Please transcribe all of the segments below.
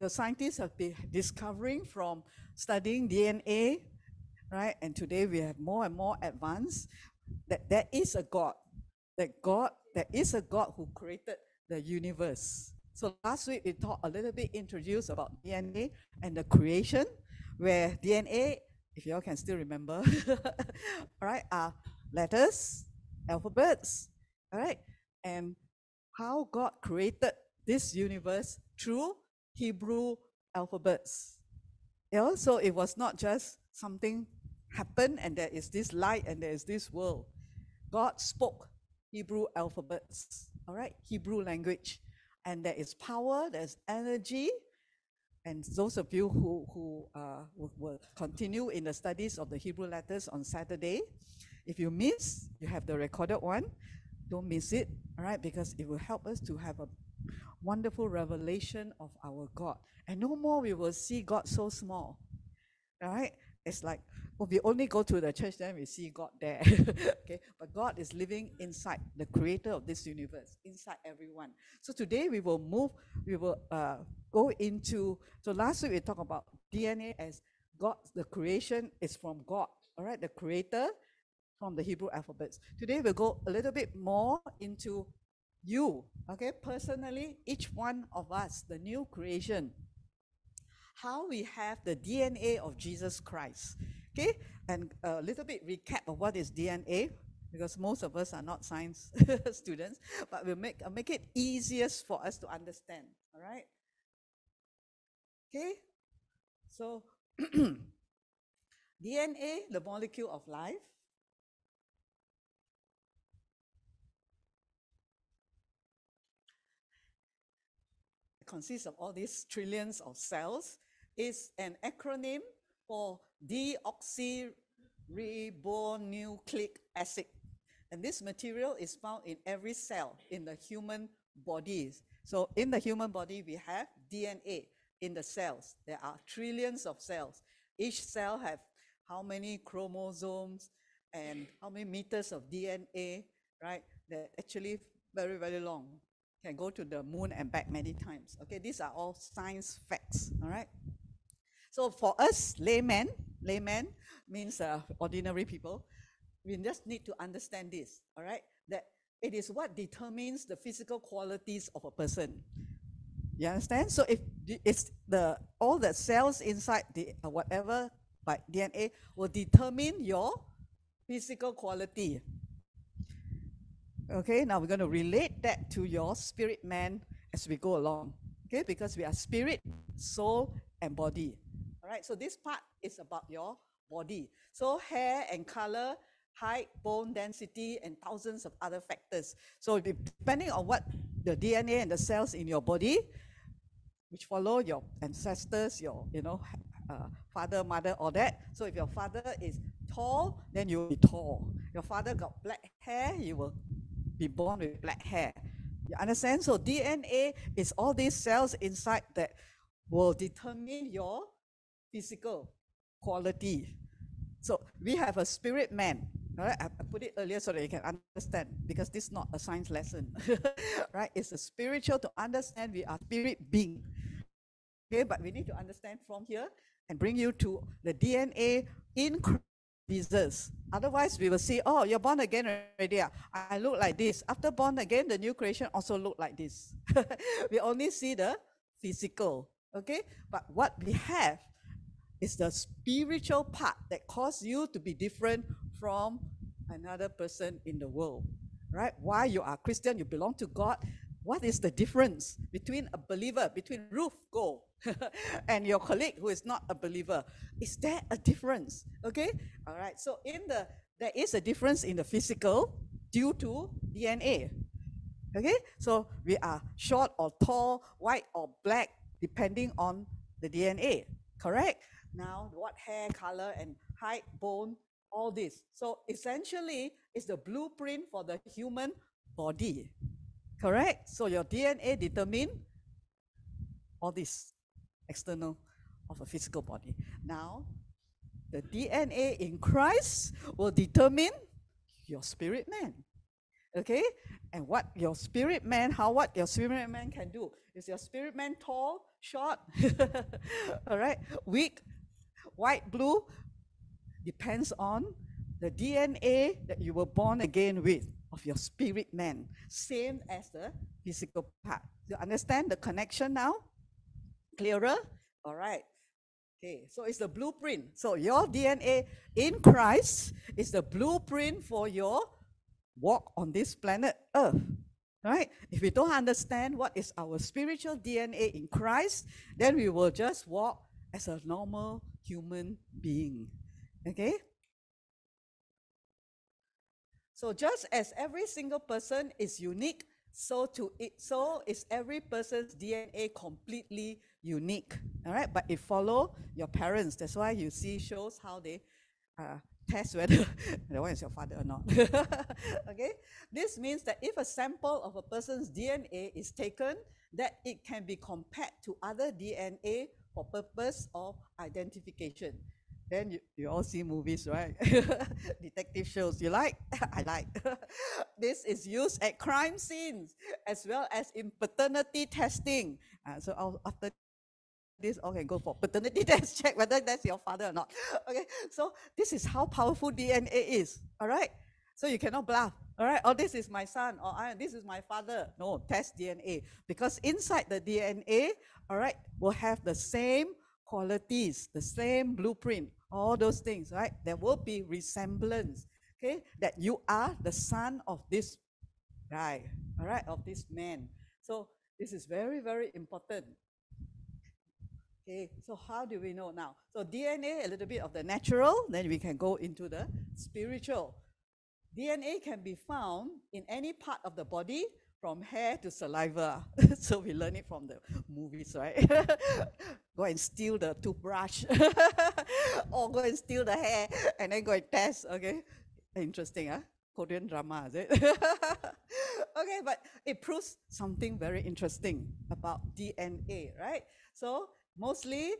the scientists have been discovering from studying DNA, right? And today we have more and more advanced that there is a God, that God, there is a God who created the universe. So last week we talked a little bit, introduced about DNA and the creation, where DNA, if you all can still remember, all right, are letters, alphabets, all right, and how God created this universe through Hebrew alphabets. Yeah, so it was not just something happened and there is this light and there is this world. God spoke Hebrew alphabets, all right, Hebrew language. And there is power, there's energy. And those of you who, who uh, will, will continue in the studies of the Hebrew letters on Saturday, if you miss, you have the recorded one. Don't miss it, all right, because it will help us to have a wonderful revelation of our God. And no more we will see God so small. All right? It's like, well, we only go to the church, then we see God there. okay? But God is living inside the creator of this universe, inside everyone. So today we will move, we will uh, go into, so last week we talked about DNA as God, the creation is from God. All right? The creator from the Hebrew alphabets. Today we'll go a little bit more into you, okay, personally, each one of us, the new creation, how we have the DNA of Jesus Christ, okay, and a little bit recap of what is DNA, because most of us are not science students, but we'll make, uh, make it easiest for us to understand, all right? Okay, so DNA, the molecule of life, consists of all these trillions of cells is an acronym for deoxyribonucleic acid. And this material is found in every cell in the human bodies. So in the human body, we have DNA in the cells. There are trillions of cells. Each cell have how many chromosomes and how many meters of DNA, right? They're actually very, very long can go to the moon and back many times. Okay, these are all science facts, all right? So for us, laymen, laymen means uh, ordinary people, we just need to understand this, all right? That it is what determines the physical qualities of a person. You understand? So if it's the all the cells inside the uh, whatever by DNA will determine your physical quality. Okay, now we're going to relate that to your spirit man as we go along. Okay, because we are spirit, soul, and body. All right, so this part is about your body. So hair and color, height, bone density, and thousands of other factors. So depending on what the DNA and the cells in your body, which follow your ancestors, your you know uh, father, mother, all that. So if your father is tall, then you'll be tall. Your father got black hair, you will be born with black hair. You understand? So DNA is all these cells inside that will determine your physical quality. So we have a spirit man. I put it earlier so that you can understand because this is not a science lesson, right? It's a spiritual to understand we are spirit being. Okay, but we need to understand from here and bring you to the DNA in Jesus. Otherwise, we will see, oh, you're born again already. Ah. I look like this. After born again, the new creation also look like this. we only see the physical, okay? But what we have is the spiritual part that causes you to be different from another person in the world, right? Why you are Christian, you belong to God. What is the difference between a believer, between Ruth Go and your colleague who is not a believer? Is there a difference? Okay? All right. So in the there is a difference in the physical due to DNA. Okay? So we are short or tall, white or black, depending on the DNA. Correct? Now, what hair color and height, bone, all this. So essentially, it's the blueprint for the human body. Correct? So your DNA determine all this external of a physical body. Now, the DNA in Christ will determine your spirit man. Okay? And what your spirit man, how what your spirit man can do. Is your spirit man tall, short? All right? Weak, white, blue? Depends on the DNA that you were born again with of your spirit man. Same as the physical part. You understand the connection now? Clearer? All right. Okay, so it's the blueprint. So your DNA in Christ is the blueprint for your walk on this planet Earth. Right? If we don't understand what is our spiritual DNA in Christ, then we will just walk as a normal human being. Okay? So just as every single person is unique, so to it, so is every person's DNA completely unique. All right, but it follow your parents. That's why you see shows how they uh, test whether the one is your father or not. okay, this means that if a sample of a person's DNA is taken, that it can be compared to other DNA for purpose of identification. Then you, you all see movies, right? Detective shows. You like? I like. this is used at crime scenes as well as in paternity testing. Uh, so after this all can go for paternity test, check whether that's your father or not. Okay, so this is how powerful DNA is. All right, so you cannot bluff. All right, oh, this is my son, or I, this is my father. No, test DNA because inside the DNA, all right, will have the same qualities, the same blueprint, all those things, right? There will be resemblance, okay, that you are the son of this guy, all right, of this man. So this is very, very important. Okay, so how do we know now? So DNA, a little bit of the natural, then we can go into the spiritual. DNA can be found in any part of the body from hair to saliva. so we learn it from the movies, right? go and steal the toothbrush or go and steal the hair and then go and test, okay? Interesting, huh? Korean drama, is it? okay, but it proves something very interesting about DNA, right? So Mostly,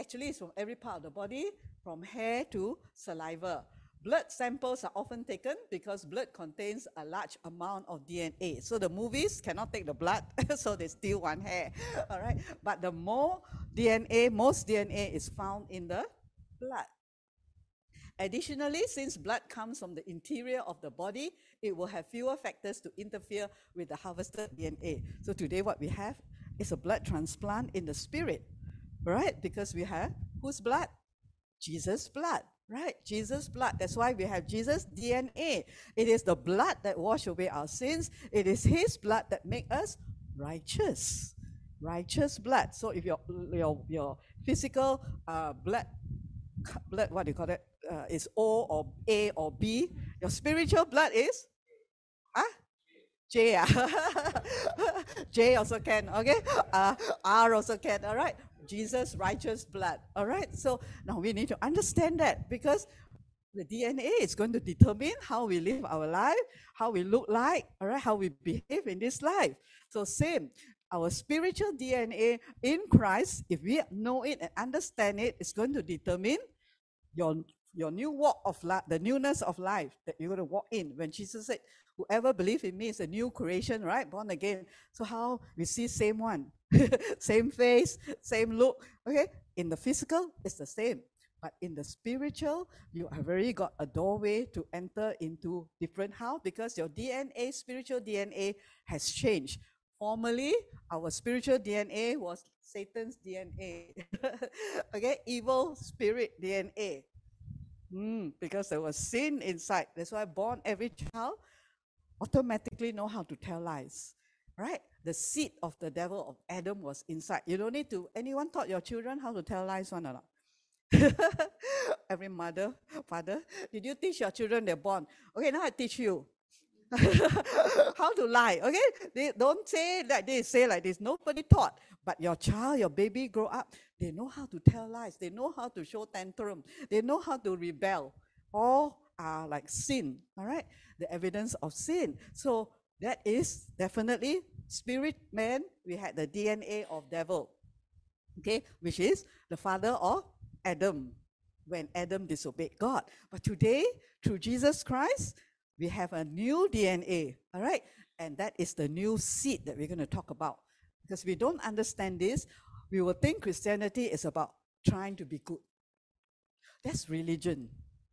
actually, it's from every part of the body, from hair to saliva. Blood samples are often taken because blood contains a large amount of DNA. So the movies cannot take the blood, so they steal one hair. All right. But the more DNA, most DNA is found in the blood. Additionally, since blood comes from the interior of the body, it will have fewer factors to interfere with the harvested DNA. So today what we have is a blood transplant in the spirit right? Because we have whose blood? Jesus' blood, right? Jesus' blood. That's why we have Jesus' DNA. It is the blood that wash away our sins. It is His blood that make us righteous. Righteous blood. So if your your your physical uh, blood blood what do you call it uh, is O or A or B, your spiritual blood is huh? J. Uh? J also can, okay? Uh, R also can, all right? Jesus' righteous blood. All right. So now we need to understand that because the DNA is going to determine how we live our life, how we look like, all right, how we behave in this life. So same, our spiritual DNA in Christ, if we know it and understand it, it's going to determine your your new walk of life, the newness of life that you're going to walk in. When Jesus said, Whoever believes in me is a new creation, right? Born again. So how we see same one, same face, same look. Okay, in the physical, it's the same. But in the spiritual, you have already got a doorway to enter into different house because your DNA, spiritual DNA, has changed. Formerly, our spiritual DNA was Satan's DNA. okay, evil spirit DNA. Mm, because there was sin inside. That's why born every child automatically know how to tell lies, right? The seed of the devil of Adam was inside. You don't need to, anyone taught your children how to tell lies one or not? Every mother, father, did you teach your children they're born? Okay, now I teach you. how to lie, okay? They don't say like this, say like this. Nobody taught. But your child, your baby grow up, they know how to tell lies. They know how to show tantrum. They know how to rebel. All are like sin, all right? the evidence of sin. So that is definitely spirit man. We had the DNA of devil, okay, which is the father of Adam when Adam disobeyed God. But today, through Jesus Christ, we have a new DNA, all right? And that is the new seed that we're going to talk about. Because we don't understand this, we will think Christianity is about trying to be good. That's religion.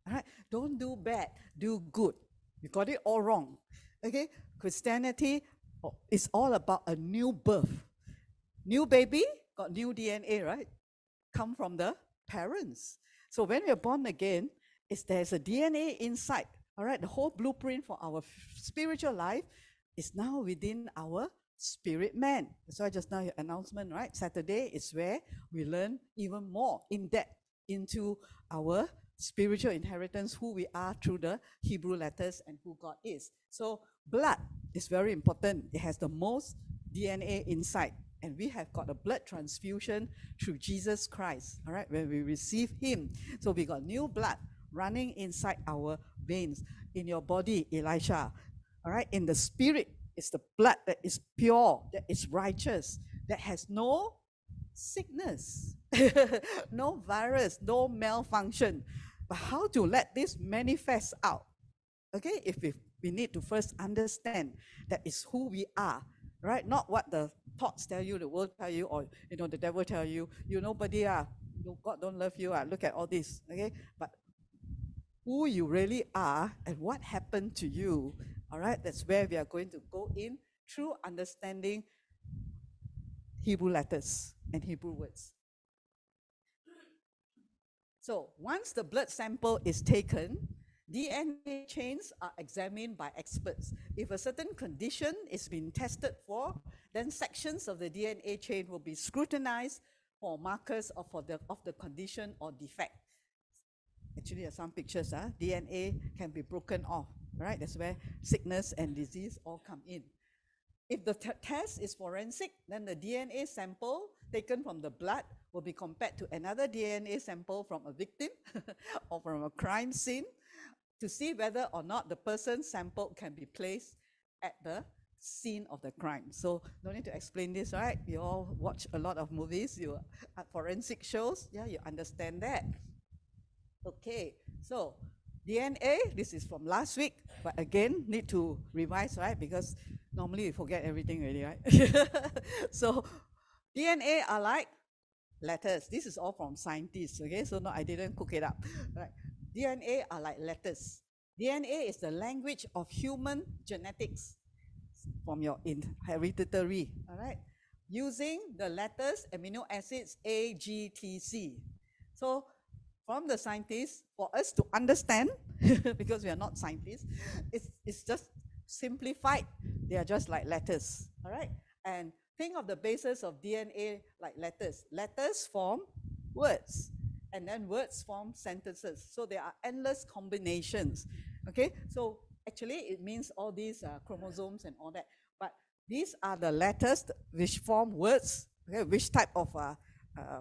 All right? Don't do bad, do good. You got it all wrong. Okay? Christianity oh, is all about a new birth. New baby got new DNA, right? Come from the parents. So when we are born again, is there's a DNA inside. All right, the whole blueprint for our spiritual life is now within our spirit man. So I just now your announcement, right? Saturday is where we learn even more in depth into our spiritual inheritance, who we are through the Hebrew letters and who God is. So blood is very important. It has the most DNA inside. And we have got a blood transfusion through Jesus Christ, all right, when we receive Him. So we got new blood running inside our veins. In your body, Elisha, all right, in the spirit, it's the blood that is pure, that is righteous, that has no sickness, no virus, no malfunction. But how to let this manifest out? Okay, if we, we need to first understand that is who we are, right? Not what the thoughts tell you, the world tell you, or you know, the devil tell you, you nobody are, God don't love you. Ah, look at all this. Okay, but who you really are and what happened to you. All right, that's where we are going to go in through understanding Hebrew letters and Hebrew words. So once the blood sample is taken, DNA chains are examined by experts. If a certain condition is being tested for, then sections of the DNA chain will be scrutinized for markers of, for the, of the condition or defect. Actually, there are some pictures, uh, ah, DNA can be broken off, right? That's where sickness and disease all come in. If the test is forensic, then the DNA sample taken from the blood will be compared to another DNA sample from a victim or from a crime scene to see whether or not the person's sample can be placed at the scene of the crime. So no need to explain this, right? You all watch a lot of movies, you uh, forensic shows, yeah, you understand that. Okay, so DNA, this is from last week, but again, need to revise, right? Because normally you forget everything already, right? so DNA are like letters. This is all from scientists, okay? So no, I didn't cook it up. Right? DNA are like letters. DNA is the language of human genetics from your hereditary, all right? Using the letters, amino acids A, G, T, C. So from the scientists, for us to understand, because we are not scientists, it's, it's just simplified. They are just like letters, all right? And think of the basis of DNA like letters. Letters form words and then words form sentences. So there are endless combinations. Okay, so actually it means all these uh, chromosomes and all that. But these are the letters which form words. Okay, which type of uh, uh,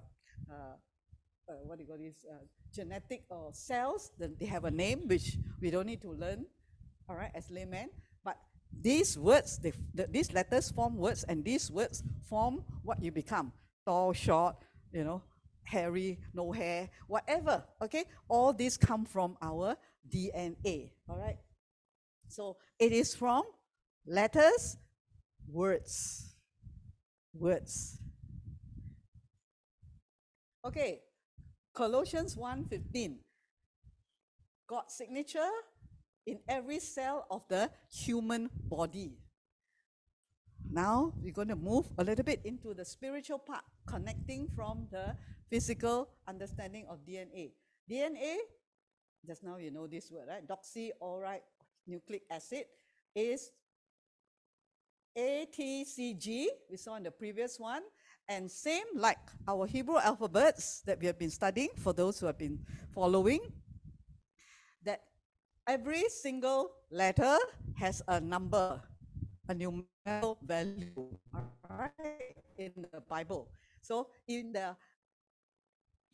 uh, uh what do you call this uh, genetic or cells? Then they have a name which we don't need to learn. All right, as layman. These words, they, the, these letters form words, and these words form what you become: tall, short, you know, hairy, no hair, whatever, okay? All these come from our DNA, all right? So it is from letters, words, words. Okay, Colossians 1.15. God's signature in every cell of the human body. Now we're going to move a little bit into the spiritual part, connecting from the physical understanding of DNA. DNA, just now you know this word, right? Deoxyribonucleic nucleic acid is ATCG, we saw in the previous one, and same like our Hebrew alphabets that we have been studying, for those who have been following, every single letter has a number, a numerical value, right, in the Bible. So in the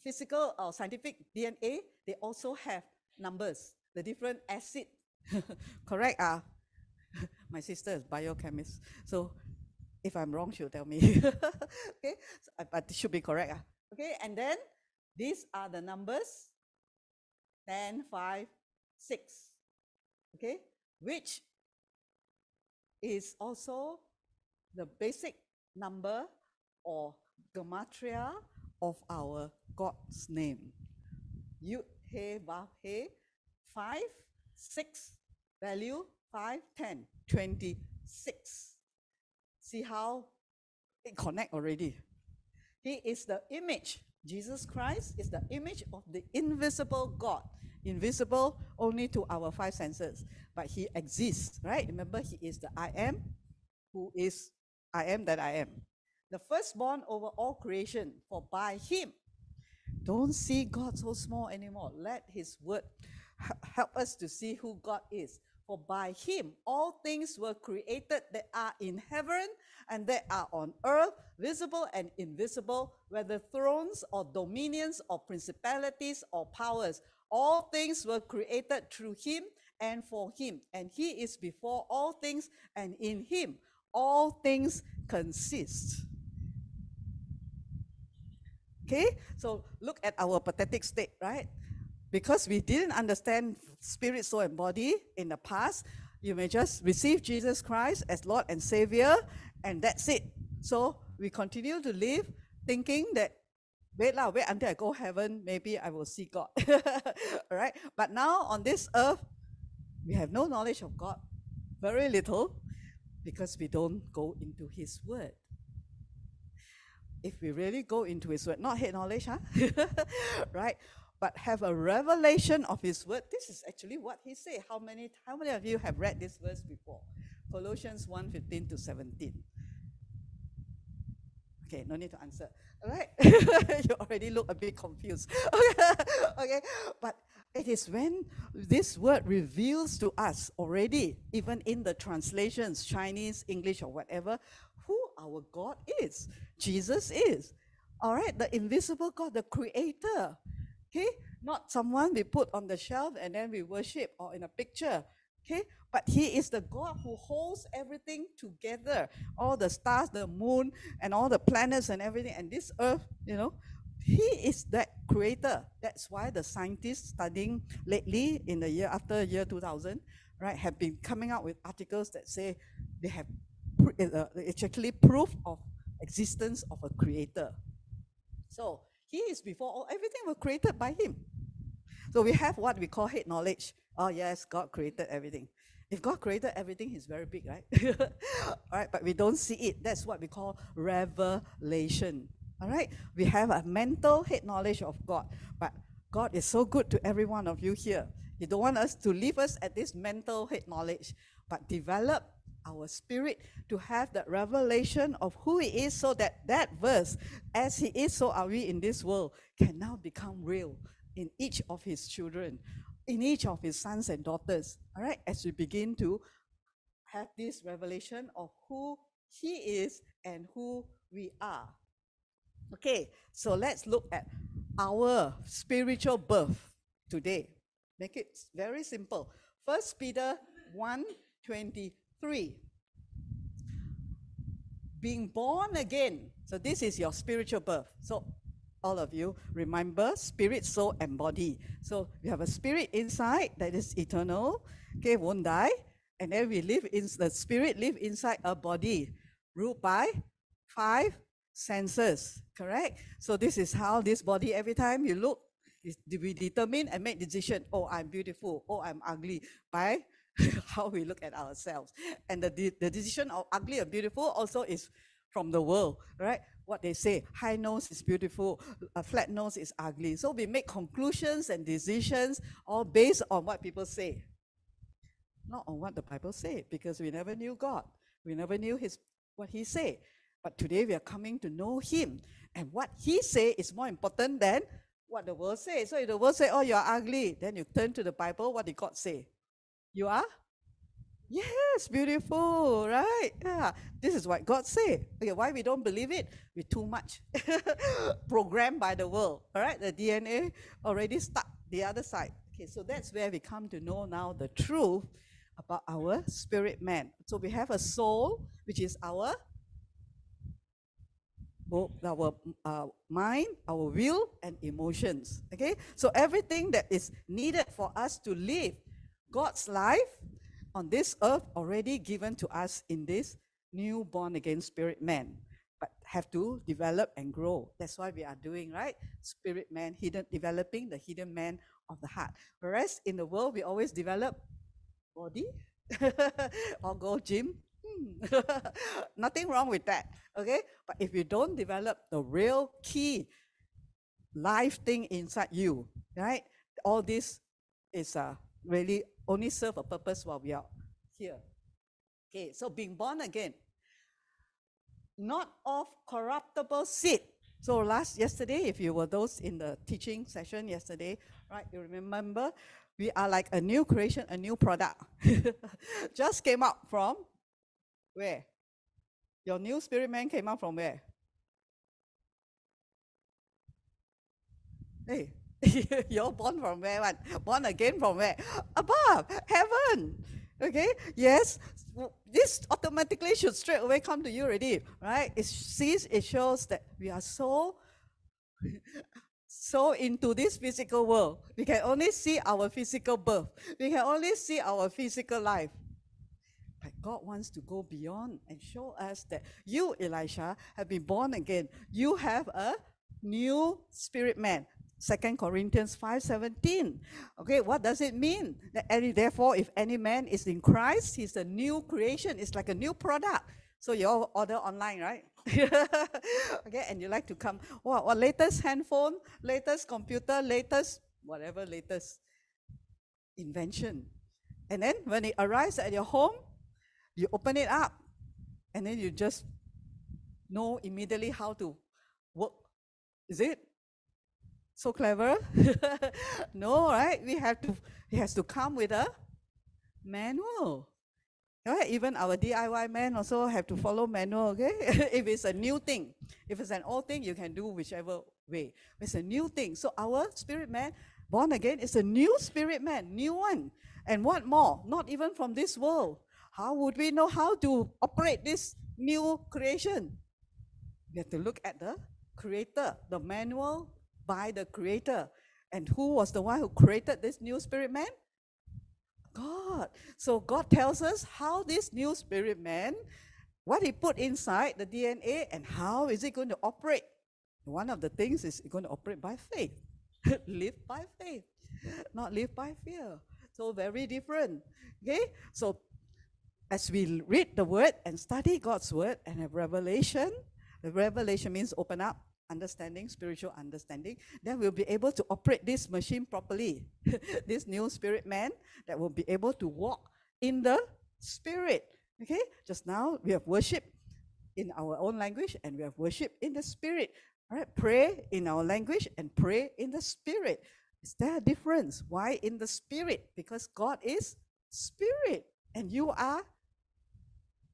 physical or scientific DNA, they also have numbers, the different acid. Correct? Uh, my sister is biochemist. So if I'm wrong, she'll tell me. okay, so, but it should be correct. Uh. Okay, and then these are the numbers 10, 5, 6. Okay, which is also the basic number or gematria of our God's name. Yud He Vav He, 5, 6, value 5, 10, 26. See how it connect already. He is the image. Jesus Christ is the image of the invisible God. Invisible only to our five senses, but he exists, right? Remember, he is the I am, who is I am that I am. The firstborn over all creation, for by him, don't see God so small anymore. Let his word help us to see who God is. For by him all things were created that are in heaven and that are on earth, visible and invisible, whether thrones or dominions or principalities or powers. All things were created through him and for him. And he is before all things, and in him all things consist. Okay, so look at our pathetic state, right? Because we didn't understand spirit, soul, and body in the past, you may just receive Jesus Christ as Lord and Savior, and that's it. So we continue to live thinking that wait lah, wait until I go heaven, maybe I will see God. All right. But now on this earth, we have no knowledge of God, very little, because we don't go into His Word. If we really go into His Word, not head knowledge, huh? right? But have a revelation of His Word. This is actually what He said. How many, how many of you have read this verse before? Colossians 1 15 to 17. Okay, no need to answer. Right? you already look a bit confused. okay, but it is when this word reveals to us already, even in the translations, Chinese, English, or whatever, who our God is. Jesus is. All right, the invisible God, the creator. Okay, not someone we put on the shelf and then we worship or in a picture. Okay, but He is the God who holds everything together all the stars, the moon, and all the planets and everything, and this earth, you know. He is that creator. That's why the scientists studying lately in the year after year 2000, right, have been coming out with articles that say they have uh, it's actually proof of existence of a creator. So he is before all everything was created by him. So we have what we call head knowledge. Oh yes, God created everything. If God created everything, He's very big, right? All right, but we don't see it. That's what we call revelation. All right, we have a mental head knowledge of God, but God is so good to every one of you here. He don't want us to leave us at this mental head knowledge, but develop our spirit to have that revelation of who He is, so that that verse, as He is, so are we in this world, can now become real in each of His children in each of his sons and daughters. All right, as we begin to have this revelation of who he is and who we are. Okay, so let's look at our spiritual birth today. Make it very simple. First Peter 1 23. Being born again. So this is your spiritual birth. So all of you, remember spirit, soul, and body. So we have a spirit inside that is eternal, okay, won't die. And then we live in the spirit live inside a body, ruled by five senses. Correct? So this is how this body, every time you look, we determine and make decision. Oh, I'm beautiful. Oh, I'm ugly. By how we look at ourselves. And the, the decision of ugly and beautiful also is from the world, right? what they say high nose is beautiful, a flat nose is ugly. So we make conclusions and decisions all based on what people say, not on what the Bible say, because we never knew God. We never knew his what he said. But today we are coming to know him. And what he say is more important than what the world say. So if the world say, oh, you're ugly, then you turn to the Bible, what did God say? You are Yes, beautiful, right? Yeah, this is what God said. Okay, why we don't believe it? We're too much programmed by the world. All right, the DNA already stuck the other side. Okay, so that's where we come to know now the truth about our spirit man. So we have a soul, which is our both our uh, mind, our will, and emotions. Okay, so everything that is needed for us to live God's life on this earth already given to us in this new born again spirit man but have to develop and grow. That's why we are doing right? Spirit man hidden developing the hidden man of the heart. Whereas in the world we always develop body or go gym. Hmm. nothing wrong with that okay? But if you don't develop the real key life thing inside you right? All this is uh, really only serve a purpose while we are here. Okay, so being born again, not of corruptible seed. So last yesterday, if you were those in the teaching session yesterday, right, you remember we are like a new creation, a new product. Just came out from where? Your new spirit man came out from where? Hey, You're born from where? One? Born again from where? Above, heaven. Okay, yes, this automatically should straight away come to you already, right? It sees, it shows that we are so, so into this physical world. We can only see our physical birth. We can only see our physical life. But God wants to go beyond and show us that you, Elisha, have been born again. You have a new spirit man, Second Corinthians 5:17. Okay, what does it mean? That any, therefore, if any man is in Christ, he's a new creation. It's like a new product. So you all order online, right? okay, and you like to come, what, what latest handphone, latest computer, latest whatever latest invention. And then when it arrives at your home, you open it up, and then you just know immediately how to work. Is it? So clever? no, right? We have to, it has to come with a manual. Right? Even our DIY man also have to follow manual, okay? if it's a new thing. If it's an old thing, you can do whichever way. It's a new thing. So our spirit man, born again, is a new spirit man, new one. And what more? Not even from this world. How would we know how to operate this new creation? We have to look at the creator, the manual by the Creator. And who was the one who created this new spirit man? God. So God tells us how this new spirit man, what he put inside the DNA, and how is it going to operate. One of the things is going to operate by faith. live by faith, not live by fear. So very different. Okay? So as we read the word and study God's word and have revelation, the revelation means open up understanding, spiritual understanding, then we'll be able to operate this machine properly. this new spirit man that will be able to walk in the spirit. Okay, just now we have worship in our own language and we have worship in the spirit. All right, pray in our language and pray in the spirit. Is there a difference? Why in the spirit? Because God is spirit and you are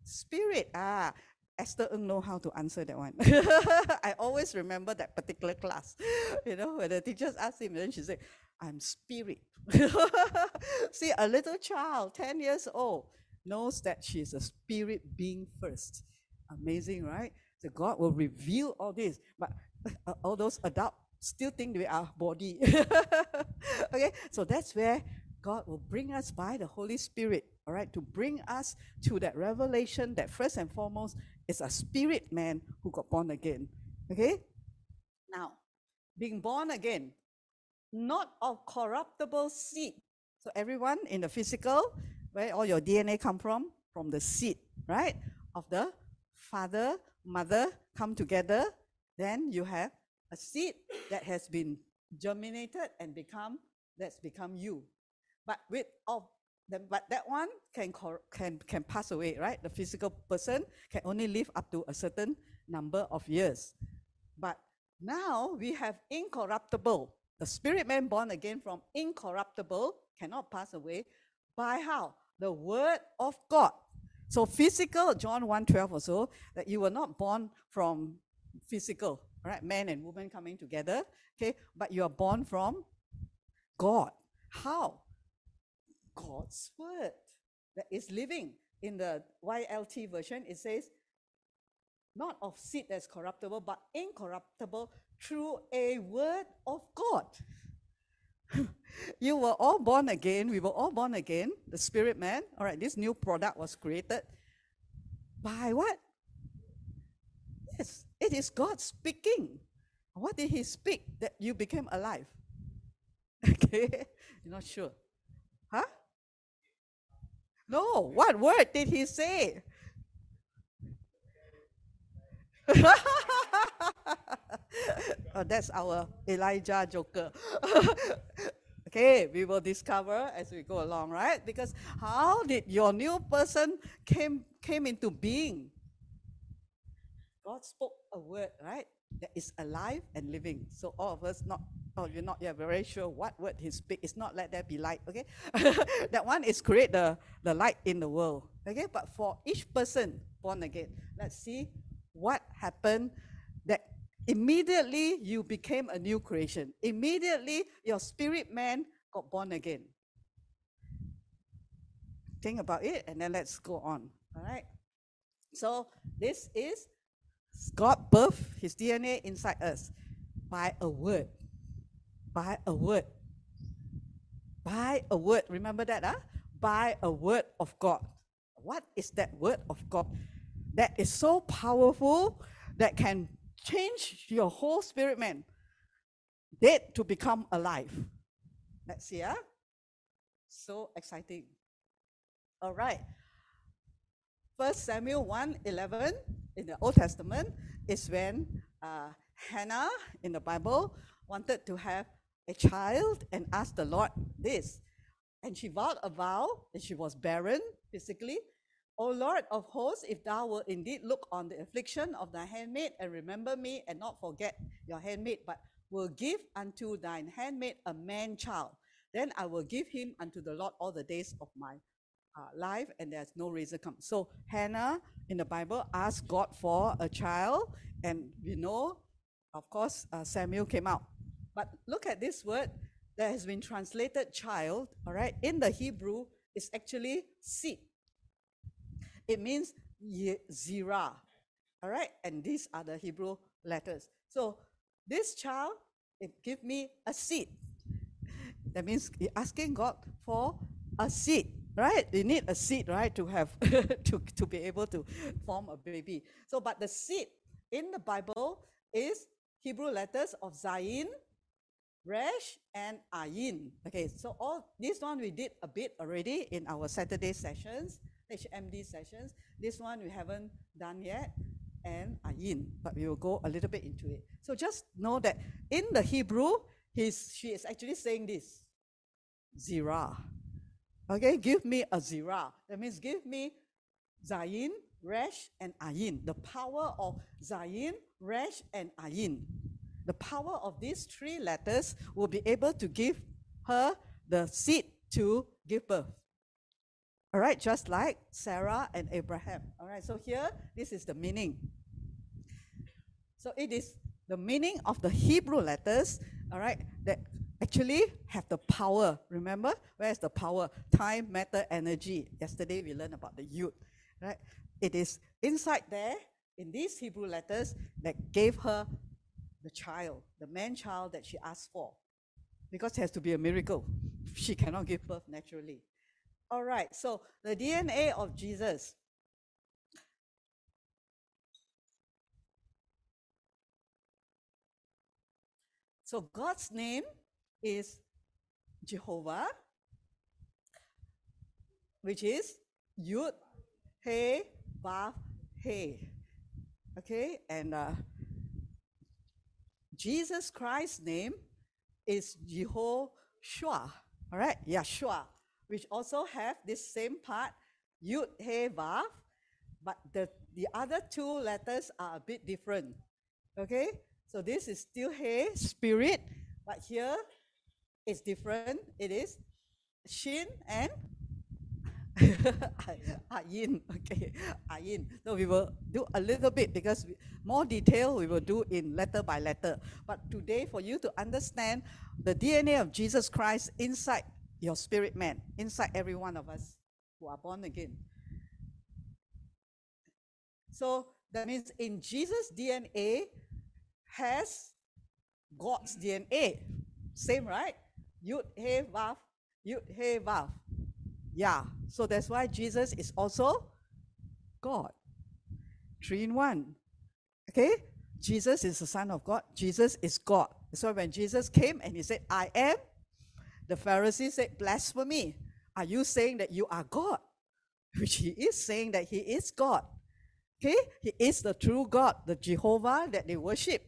spirit. Ah, Esther Ng know how to answer that one. I always remember that particular class. You know, when the teachers asked him, then she said, I'm spirit. See, a little child, 10 years old, knows that she's a spirit being first. Amazing, right? So God will reveal all this. But uh, all those adults still think they are body. okay, so that's where God will bring us by the Holy Spirit, all right, to bring us to that revelation that first and foremost is a spirit man who got born again. Okay? Now, being born again, not of corruptible seed. So everyone in the physical, where all your DNA come from? From the seed, right? Of the father, mother come together. Then you have a seed that has been germinated and become that's become you. But with of then, but that one can, can, can pass away, right? The physical person can only live up to a certain number of years. But now we have incorruptible. The spirit man born again from incorruptible cannot pass away by how? The word of God. So physical, John 1.12 also, that you were not born from physical, right? Man and woman coming together, okay? But you are born from God. How? God's word that is living. In the YLT version, it says, not of seed that's corruptible, but incorruptible through a word of God. you were all born again. We were all born again. The spirit man. All right, this new product was created by what? Yes, it is God speaking. What did He speak that you became alive? Okay, you're not sure. No, what word did He say? oh, that's our Elijah joker. okay, we will discover as we go along, right? Because how did your new person came came into being? God spoke a word, right? That is alive and living. So all of us not oh you're not yet very sure what word he speak. It's not let there be light, okay? that one is create the, the light in the world. Okay, but for each person born again, let's see what happened that immediately you became a new creation. Immediately your spirit man got born again. Think about it and then let's go on. All right. So this is God birthed his DNA inside us by a word. By a word. By a word. Remember that, huh? By a word of God. What is that word of God? That is so powerful that can change your whole spirit man. Dead to become alive. Let's see, huh? So exciting. All right. First Samuel 1 11 in the Old Testament is when uh, Hannah in the Bible wanted to have a child and asked the Lord this. And she vowed a vow, and she was barren physically. O Lord of hosts, if thou wilt indeed look on the affliction of thy handmaid and remember me and not forget your handmaid, but will give unto thine handmaid a man child, then I will give him unto the Lord all the days of my uh, life, and there's no razor come. So Hannah in the Bible asked God for a child, and we know, of course, uh, Samuel came out. But look at this word that has been translated child, all right, in the Hebrew, is actually seed. It means zira, all right, and these are the Hebrew letters. So this child, it give me a seed. That means asking God for a seed right? You need a seed, right, to have to, to be able to form a baby. So, but the seed in the Bible is Hebrew letters of Zayin, Resh, and Ayin. Okay, so all this one we did a bit already in our Saturday sessions, HMD sessions. This one we haven't done yet, and Ayin, but we will go a little bit into it. So just know that in the Hebrew, he's, she is actually saying this, Zirah. Okay, give me a zira. That means give me Zayin, Resh, and Ayin. The power of Zayin, Resh, and Ayin. The power of these three letters will be able to give her the seed to give birth. All right, just like Sarah and Abraham. All right, so here, this is the meaning. So it is the meaning of the Hebrew letters, all right, that actually have the power. Remember, where's the power? Time, matter, energy. Yesterday we learned about the yud, right? It is inside there in these Hebrew letters that gave her the child, the man child that she asked for. Because it has to be a miracle. She cannot give birth naturally. All right, so the DNA of Jesus. So God's name is Jehovah, which is Yud, He, Vav, He. Okay, and uh, Jesus Christ's name is Jehoshua. All right, Yeshua, which also have this same part, Yud, He, Vav, but the, the other two letters are a bit different. Okay, so this is still He, Spirit, but here is different. It is Shin and ah Ayin. Okay, ah Ayin. So we will do a little bit because we, more detail we will do in letter by letter. But today, for you to understand the DNA of Jesus Christ inside your spirit man, inside every one of us who are born again. So that means in Jesus' DNA has God's DNA. Same, right? Yud He Vav, Yud He Vav. Yeah, so that's why Jesus is also God. Three in one. Okay? Jesus is the Son of God. Jesus is God. So when Jesus came and he said, I am, the Pharisees said, Blasphemy. Are you saying that you are God? Which he is saying that he is God. Okay? He is the true God, the Jehovah that they worship.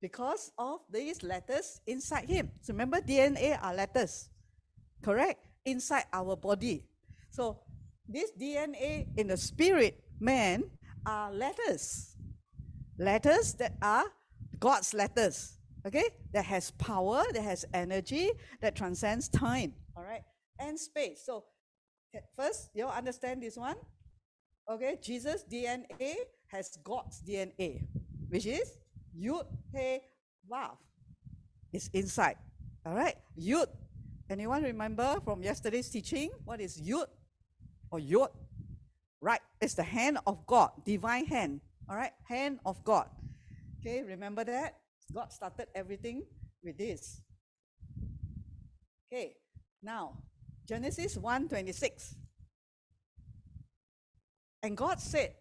Because of these letters inside him. So remember, DNA are letters. Correct? Inside our body. So this DNA in the spirit man are letters. Letters that are God's letters. Okay? That has power, that has energy, that transcends time. All right? And space. So eh, first, you understand this one? Okay, Jesus' DNA has God's DNA, which is Yud He Vav. It's inside. All right, Yud. Anyone remember from yesterday's teaching what is Yud or Yod? Right, it's the hand of God, divine hand. All right, hand of God. Okay, remember that? God started everything with this. Okay, now Genesis 1 26. And God said,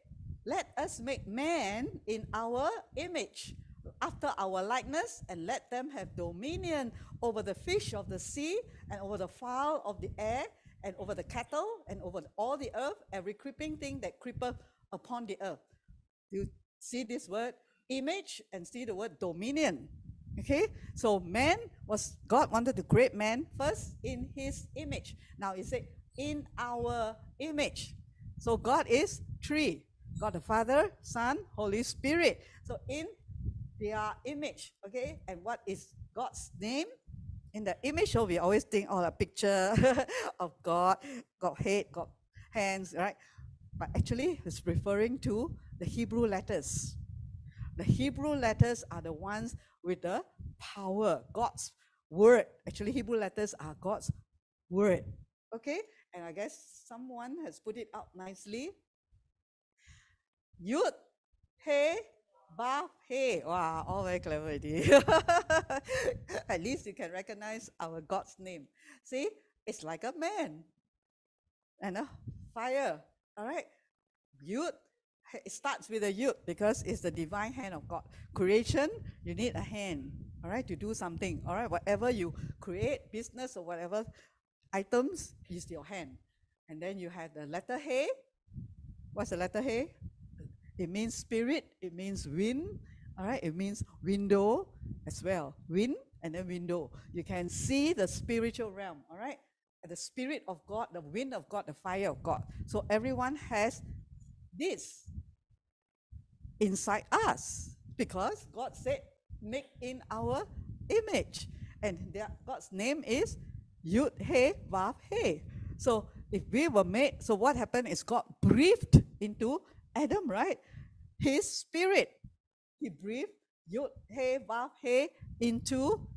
Let us make man in our image, after our likeness, and let them have dominion over the fish of the sea, and over the fowl of the air, and over the cattle, and over all the earth, every creeping thing that creepeth upon the earth. You see this word image and see the word dominion. Okay, so man was God wanted to create man first in his image. Now he said, in our image. So God is three God the Father, Son, Holy Spirit. So in their image, okay? And what is God's name? In the image, so we always think, oh, a picture of God, got head, got hands, right? But actually, it's referring to the Hebrew letters. The Hebrew letters are the ones with the power, God's word. Actually, Hebrew letters are God's word. Okay? And I guess someone has put it out nicely. Yud, He, He. Wow, all very clever already. At least you can recognize our God's name. See, it's like a man and a fire. All right? Yud, it starts with a yud because it's the divine hand of God. Creation, you need a hand, all right, to do something. All right, whatever you create, business or whatever, items is your hand. And then you have the letter He. What's the letter He? It means spirit, it means wind, all right, it means window as well. Wind and then window. You can see the spiritual realm, all right? The spirit of God, the wind of God, the fire of God. So everyone has this inside us because God said, make in our image. And God's name is Yud He Vav He. So if we were made, so what happened is God breathed into Adam, right? His spirit. He breathed Yud He Vav He into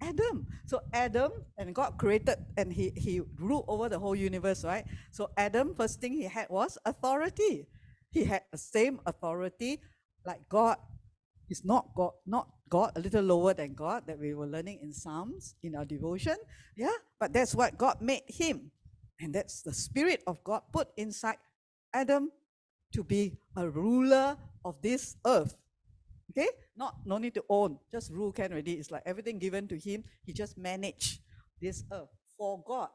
Adam. So Adam and God created and he, he ruled over the whole universe, right? So Adam, first thing he had was authority. He had the same authority like God is not God, not God, a little lower than God that we were learning in Psalms in our devotion. Yeah, but that's what God made him. And that's the Spirit of God put inside Adam to be a ruler of this earth. Okay? Not no need to own, just rule can already. It's like everything given to him, he just manage this earth for God,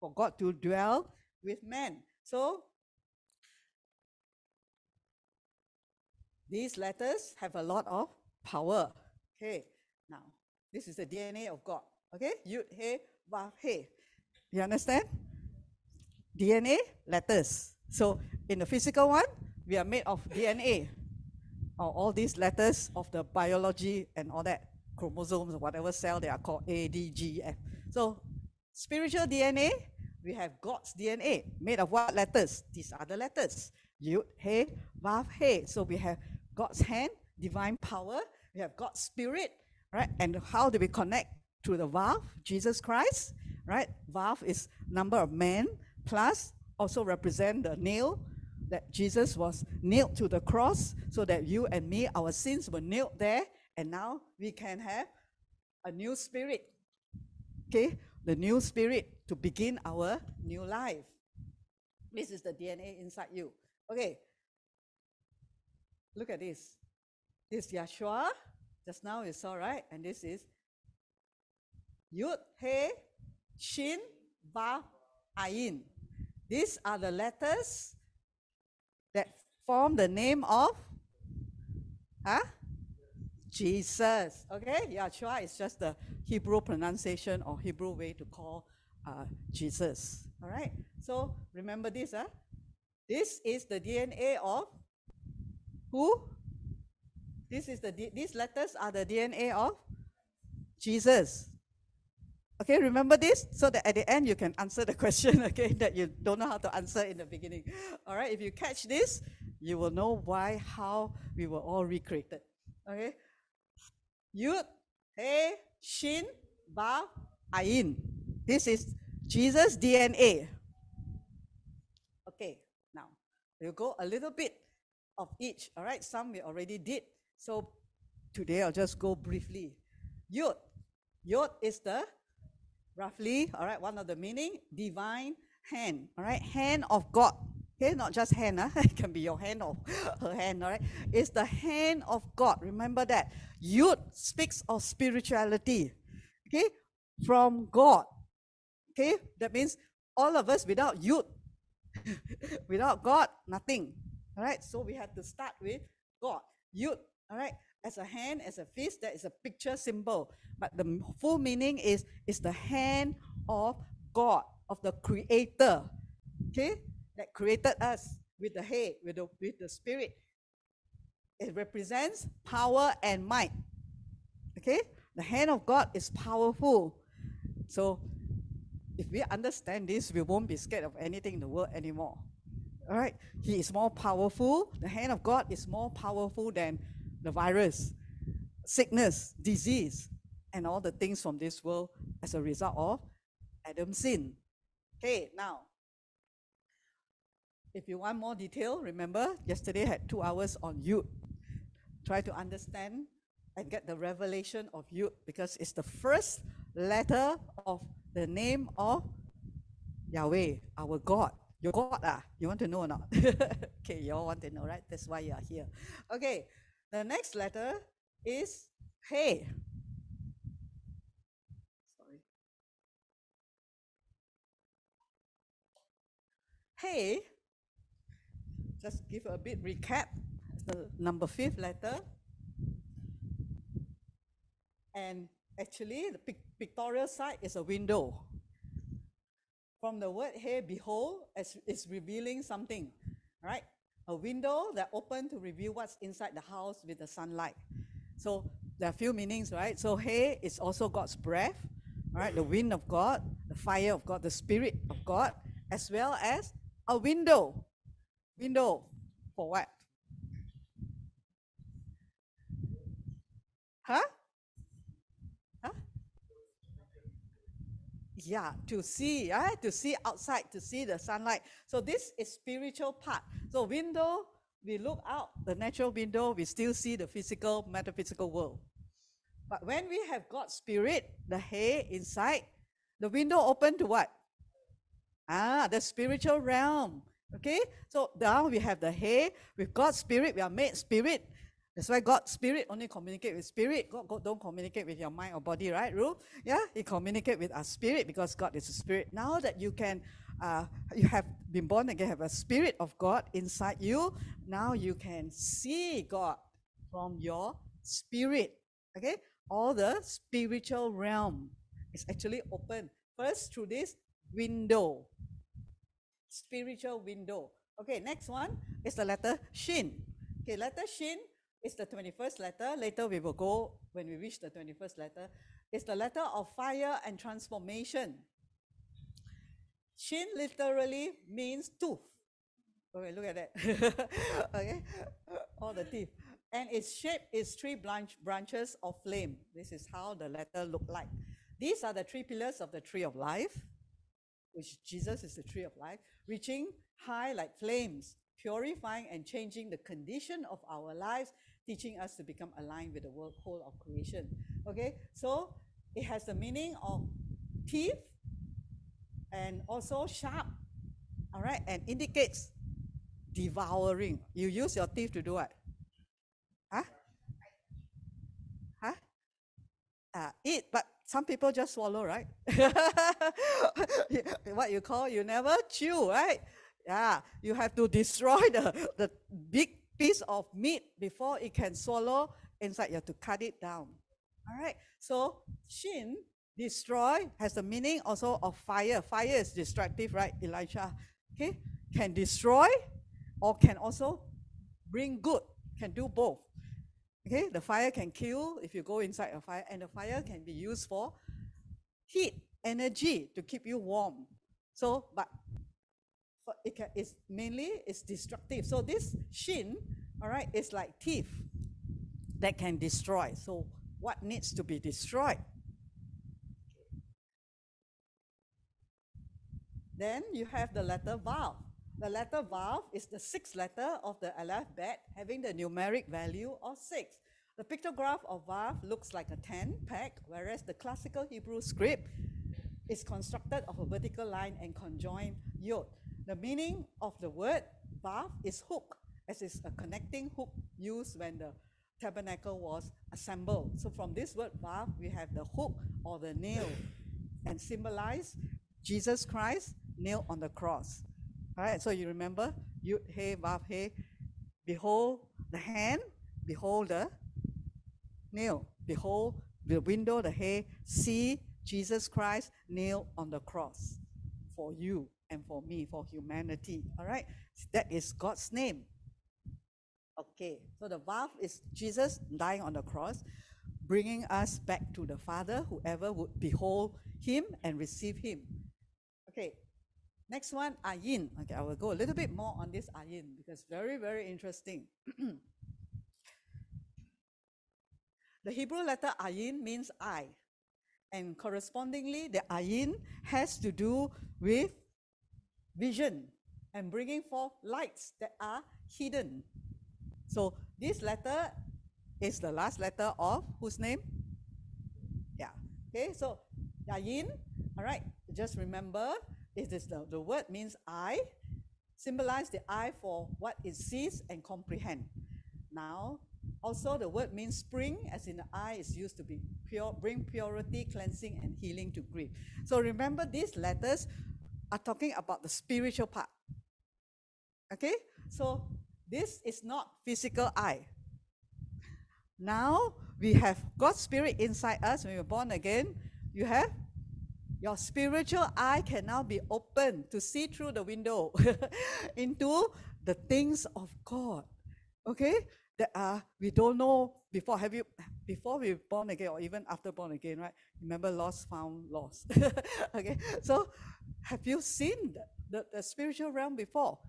for God to dwell with man. So These letters have a lot of power. Okay, now this is the DNA of God. Okay, Yud He Vav He. You understand? DNA letters. So in the physical one, we are made of DNA, or all these letters of the biology and all that chromosomes, whatever cell they are called A, D, G, F. So spiritual DNA, we have God's DNA made of what letters? These are the letters. Yud, He, Vav, He. So we have God's hand, divine power. We have God's spirit, right? And how do we connect through the Vav, Jesus Christ, right? Vav is number of men plus also represent the nail that Jesus was nailed to the cross so that you and me, our sins were nailed there. And now we can have a new spirit. okay, the new spirit to begin our new life. This is the DNA inside you. Okay. Look at this. This is Yeshua. Just now you saw, right? And this is Yud, He, Shin, Ba, Ayin. These are the letters that form the name of huh? Jesus. Okay, Yeshua is just the Hebrew pronunciation or Hebrew way to call uh, Jesus. All right. So remember this. Huh? This is the DNA of who? This is the these letters are the DNA of Jesus. Okay, remember this so that at the end you can answer the question okay that you don't know how to answer in the beginning. All right, if you catch this, you will know why how we were all recreated. Okay? Yud, He, Shin, Ba, Ayin. This is Jesus' DNA. Okay, now we'll go a little bit of each. All right, some we already did. So today I'll just go briefly. Yod. Yod is the roughly, all right, one of the meaning, divine hand. All right, hand of God. Okay, not just hand, huh? Ah, it can be your hand or her hand, all right? It's the hand of God. Remember that. Yud speaks of spirituality. Okay, from God. Okay, that means all of us without Yud, without God, nothing. All right, so we have to start with God. Yud, all right, as a hand, as a fist, that is a picture symbol. But the full meaning is, is the hand of God, of the Creator. Okay, that created us with the head, with the, with the spirit. It represents power and might. Okay, the hand of God is powerful. So if we understand this, we won't be scared of anything in the world anymore. All right? He is more powerful. The hand of God is more powerful than the virus, sickness, disease, and all the things from this world as a result of Adam's sin. Okay, now, if you want more detail, remember yesterday I had two hours on Yud. Try to understand and get the revelation of Yud because it's the first letter of the name of Yahweh, our God. Your God, ah, you want to know or not? okay, you all want to know, right? That's why you are here. Okay, the next letter is Hey. Sorry. Hey, just give a bit recap. The number fifth letter. And actually, the pictorial side is a window. From the word here, behold, is revealing something, right? A window that open to reveal what's inside the house with the sunlight. So there are a few meanings, right? So hey is also God's breath, right? The wind of God, the fire of God, the spirit of God, as well as a window. Window for what? Huh? Yeah to see right? To see outside to see the sunlight. So this is spiritual part. So window we look out the natural window we still see the physical metaphysical world. But when we have god's spirit the hey inside the window open to what? Ah the spiritual realm. Okay? So now we have the hey. With god's spirit we are made spirit that's why God spirit only communicate with spirit. God, God don't communicate with your mind or body, right? Rule? Yeah, He communicate with our spirit because God is a spirit. Now that you can, uh, you have been born again, have a spirit of God inside you. Now you can see God from your spirit. Okay, all the spiritual realm is actually open first through this window, spiritual window. Okay, next one is the letter Shin. Okay, letter Shin it's the 21st letter. Later we will go, when we reach the 21st letter, it's the letter of fire and transformation. Shin literally means tooth. Okay, look at that. okay, all the teeth. And its shape is three branch, branches of flame. This is how the letter look like. These are the three pillars of the tree of life, which Jesus is the tree of life, reaching high like flames, purifying and changing the condition of our lives teaching us to become aligned with the world, whole of creation. Okay, so it has the meaning of teeth and also sharp, all right, and indicates devouring. You use your teeth to do what? Huh? Huh? Uh, eat, but some people just swallow, right? what you call, you never chew, right? Yeah, you have to destroy the, the big piece of meat before it can swallow inside. You have to cut it down. All right. So shin, destroy, has the meaning also of fire. Fire is destructive, right, Elijah? Okay. Can destroy or can also bring good. Can do both. Okay. The fire can kill if you go inside a fire, and the fire can be used for heat, energy to keep you warm. So, but it can, it's mainly it's destructive. So this shin, all right, is like teeth that can destroy. So what needs to be destroyed? Then you have the letter Vav. The letter Vav is the sixth letter of the alphabet, having the numeric value of six. The pictograph of Vav looks like a 10 peg, whereas the classical Hebrew script is constructed of a vertical line and conjoined yod. The meaning of the word Vav is hook, as is a connecting hook used when the tabernacle was assembled. So from this word Vav, we have the hook or the nail and symbolize Jesus Christ nailed on the cross. All right, so you remember Yud He Vav He, behold the hand, behold the nail, behold the window, the hey, see Jesus Christ nailed on the cross for you and for me, for humanity. All right, that is God's name. Okay, so the Vav is Jesus dying on the cross, bringing us back to the Father, whoever would behold him and receive him. Okay, next one, ayin. Okay, I will go a little bit more on this ayin because very, very interesting. the Hebrew letter ayin means eye. And correspondingly, the ayin has to do with vision and bringing forth lights that are hidden. So this letter is the last letter of whose name? Yeah. Okay, so Ayin, all right, just remember it is the, the word means eye, symbolize the eye for what it sees and comprehend. Now, also the word means spring, as in the eye is used to be pure, bring purity, cleansing, and healing to grief. So remember these letters are talking about the spiritual part. Okay? So this is not physical eye. Now we have God's Spirit inside us when we're born again. You have your spiritual eye can now be open to see through the window into the things of God. Okay? That are we don't know before. Have you before we born again or even after born again, right? Remember lost, found, lost. okay. So have you seen the, the, the spiritual realm before?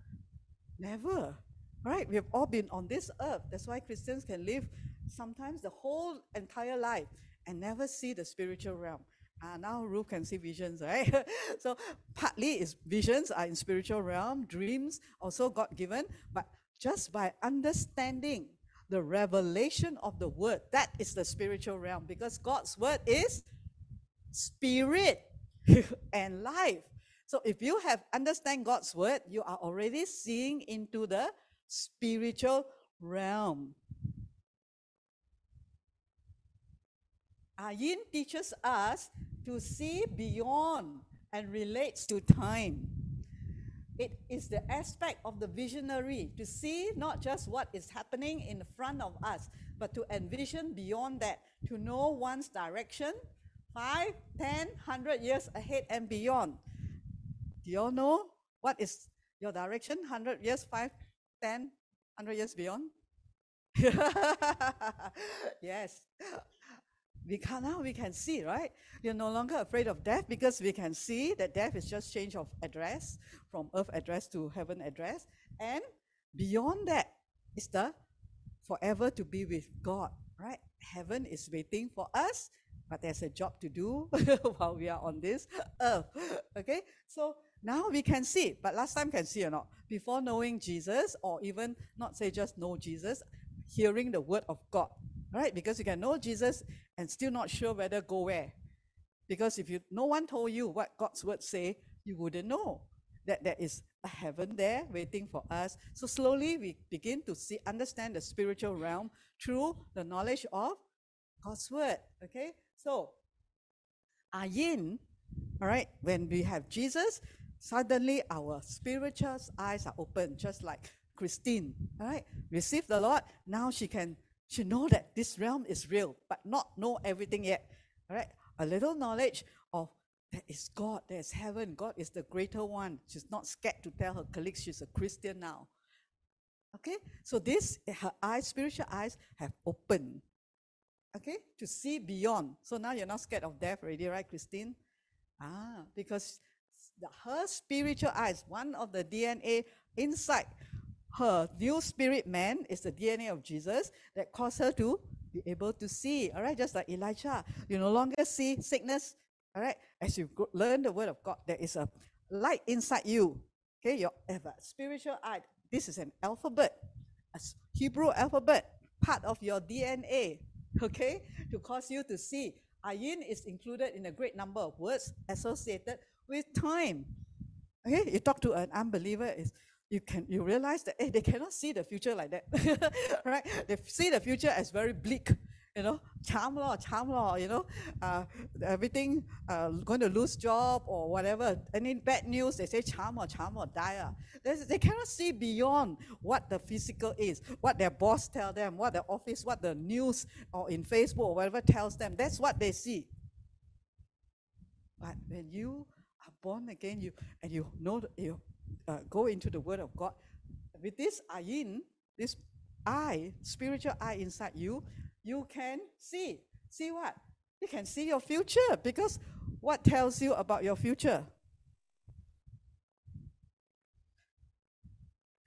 Never. Right? We've all been on this earth. That's why Christians can live sometimes the whole entire life and never see the spiritual realm. Uh, now Ruth can see visions, right? so partly is visions are in spiritual realm, dreams also got given, but just by understanding the revelation of the word, that is the spiritual realm because God's word is spirit and life. So if you have understand God's word, you are already seeing into the spiritual realm. Ayin teaches us to see beyond and relates to time. It is the aspect of the visionary to see not just what is happening in front of us, but to envision beyond that, to know one's direction, five, ten, hundred years ahead and beyond. Do you all know what is your direction? 100 years, 5, 10, 100 years beyond? yes. We can now we can see, right? You're no longer afraid of death because we can see that death is just change of address from earth address to heaven address. And beyond that is the forever to be with God, right? Heaven is waiting for us, but there's a job to do while we are on this earth. Okay? So now we can see, but last time can see or not? Before knowing Jesus, or even not say just know Jesus, hearing the word of God, right? Because you can know Jesus and still not sure whether go where. Because if you no one told you what God's word say, you wouldn't know that there is a heaven there waiting for us. So slowly we begin to see understand the spiritual realm through the knowledge of God's word. Okay? So ah, Ayin, all right, when we have Jesus, suddenly our spiritual eyes are open, just like Christine, all right, received the Lord. Now she can she know that this realm is real, but not know everything yet. All right, a little knowledge of there is God, there is heaven, God is the greater one. She's not scared to tell her colleagues she's a Christian now. Okay, so this her eyes, spiritual eyes, have opened. Okay, to see beyond. So now you're not scared of death already, right, Christine? Ah, because the, her spiritual eyes, one of the DNA inside her new spirit man is the DNA of Jesus that caused her to be able to see. All right, just like Elijah, you no longer see sickness. All right, as you learn the word of God, there is a light inside you. Okay, your spiritual eye. This is an alphabet, a Hebrew alphabet, part of your DNA. Okay, to cause you to see. Ayin is included in a great number of words associated with time. Okay, you talk to an unbeliever, is you can you realize that hey, they cannot see the future like that, right? They see the future as very bleak, you know, charm law, charm law, you know, uh, everything uh, going to lose job or whatever. Any bad news, they say charm or charm or die. Uh. They, they cannot see beyond what the physical is, what their boss tell them, what the office, what the news or in Facebook or whatever tells them. That's what they see. But when you are born again, you and you know you uh, go into the Word of God, with this ayin, this eye, spiritual eye inside you, you can see. See what? You can see your future because what tells you about your future?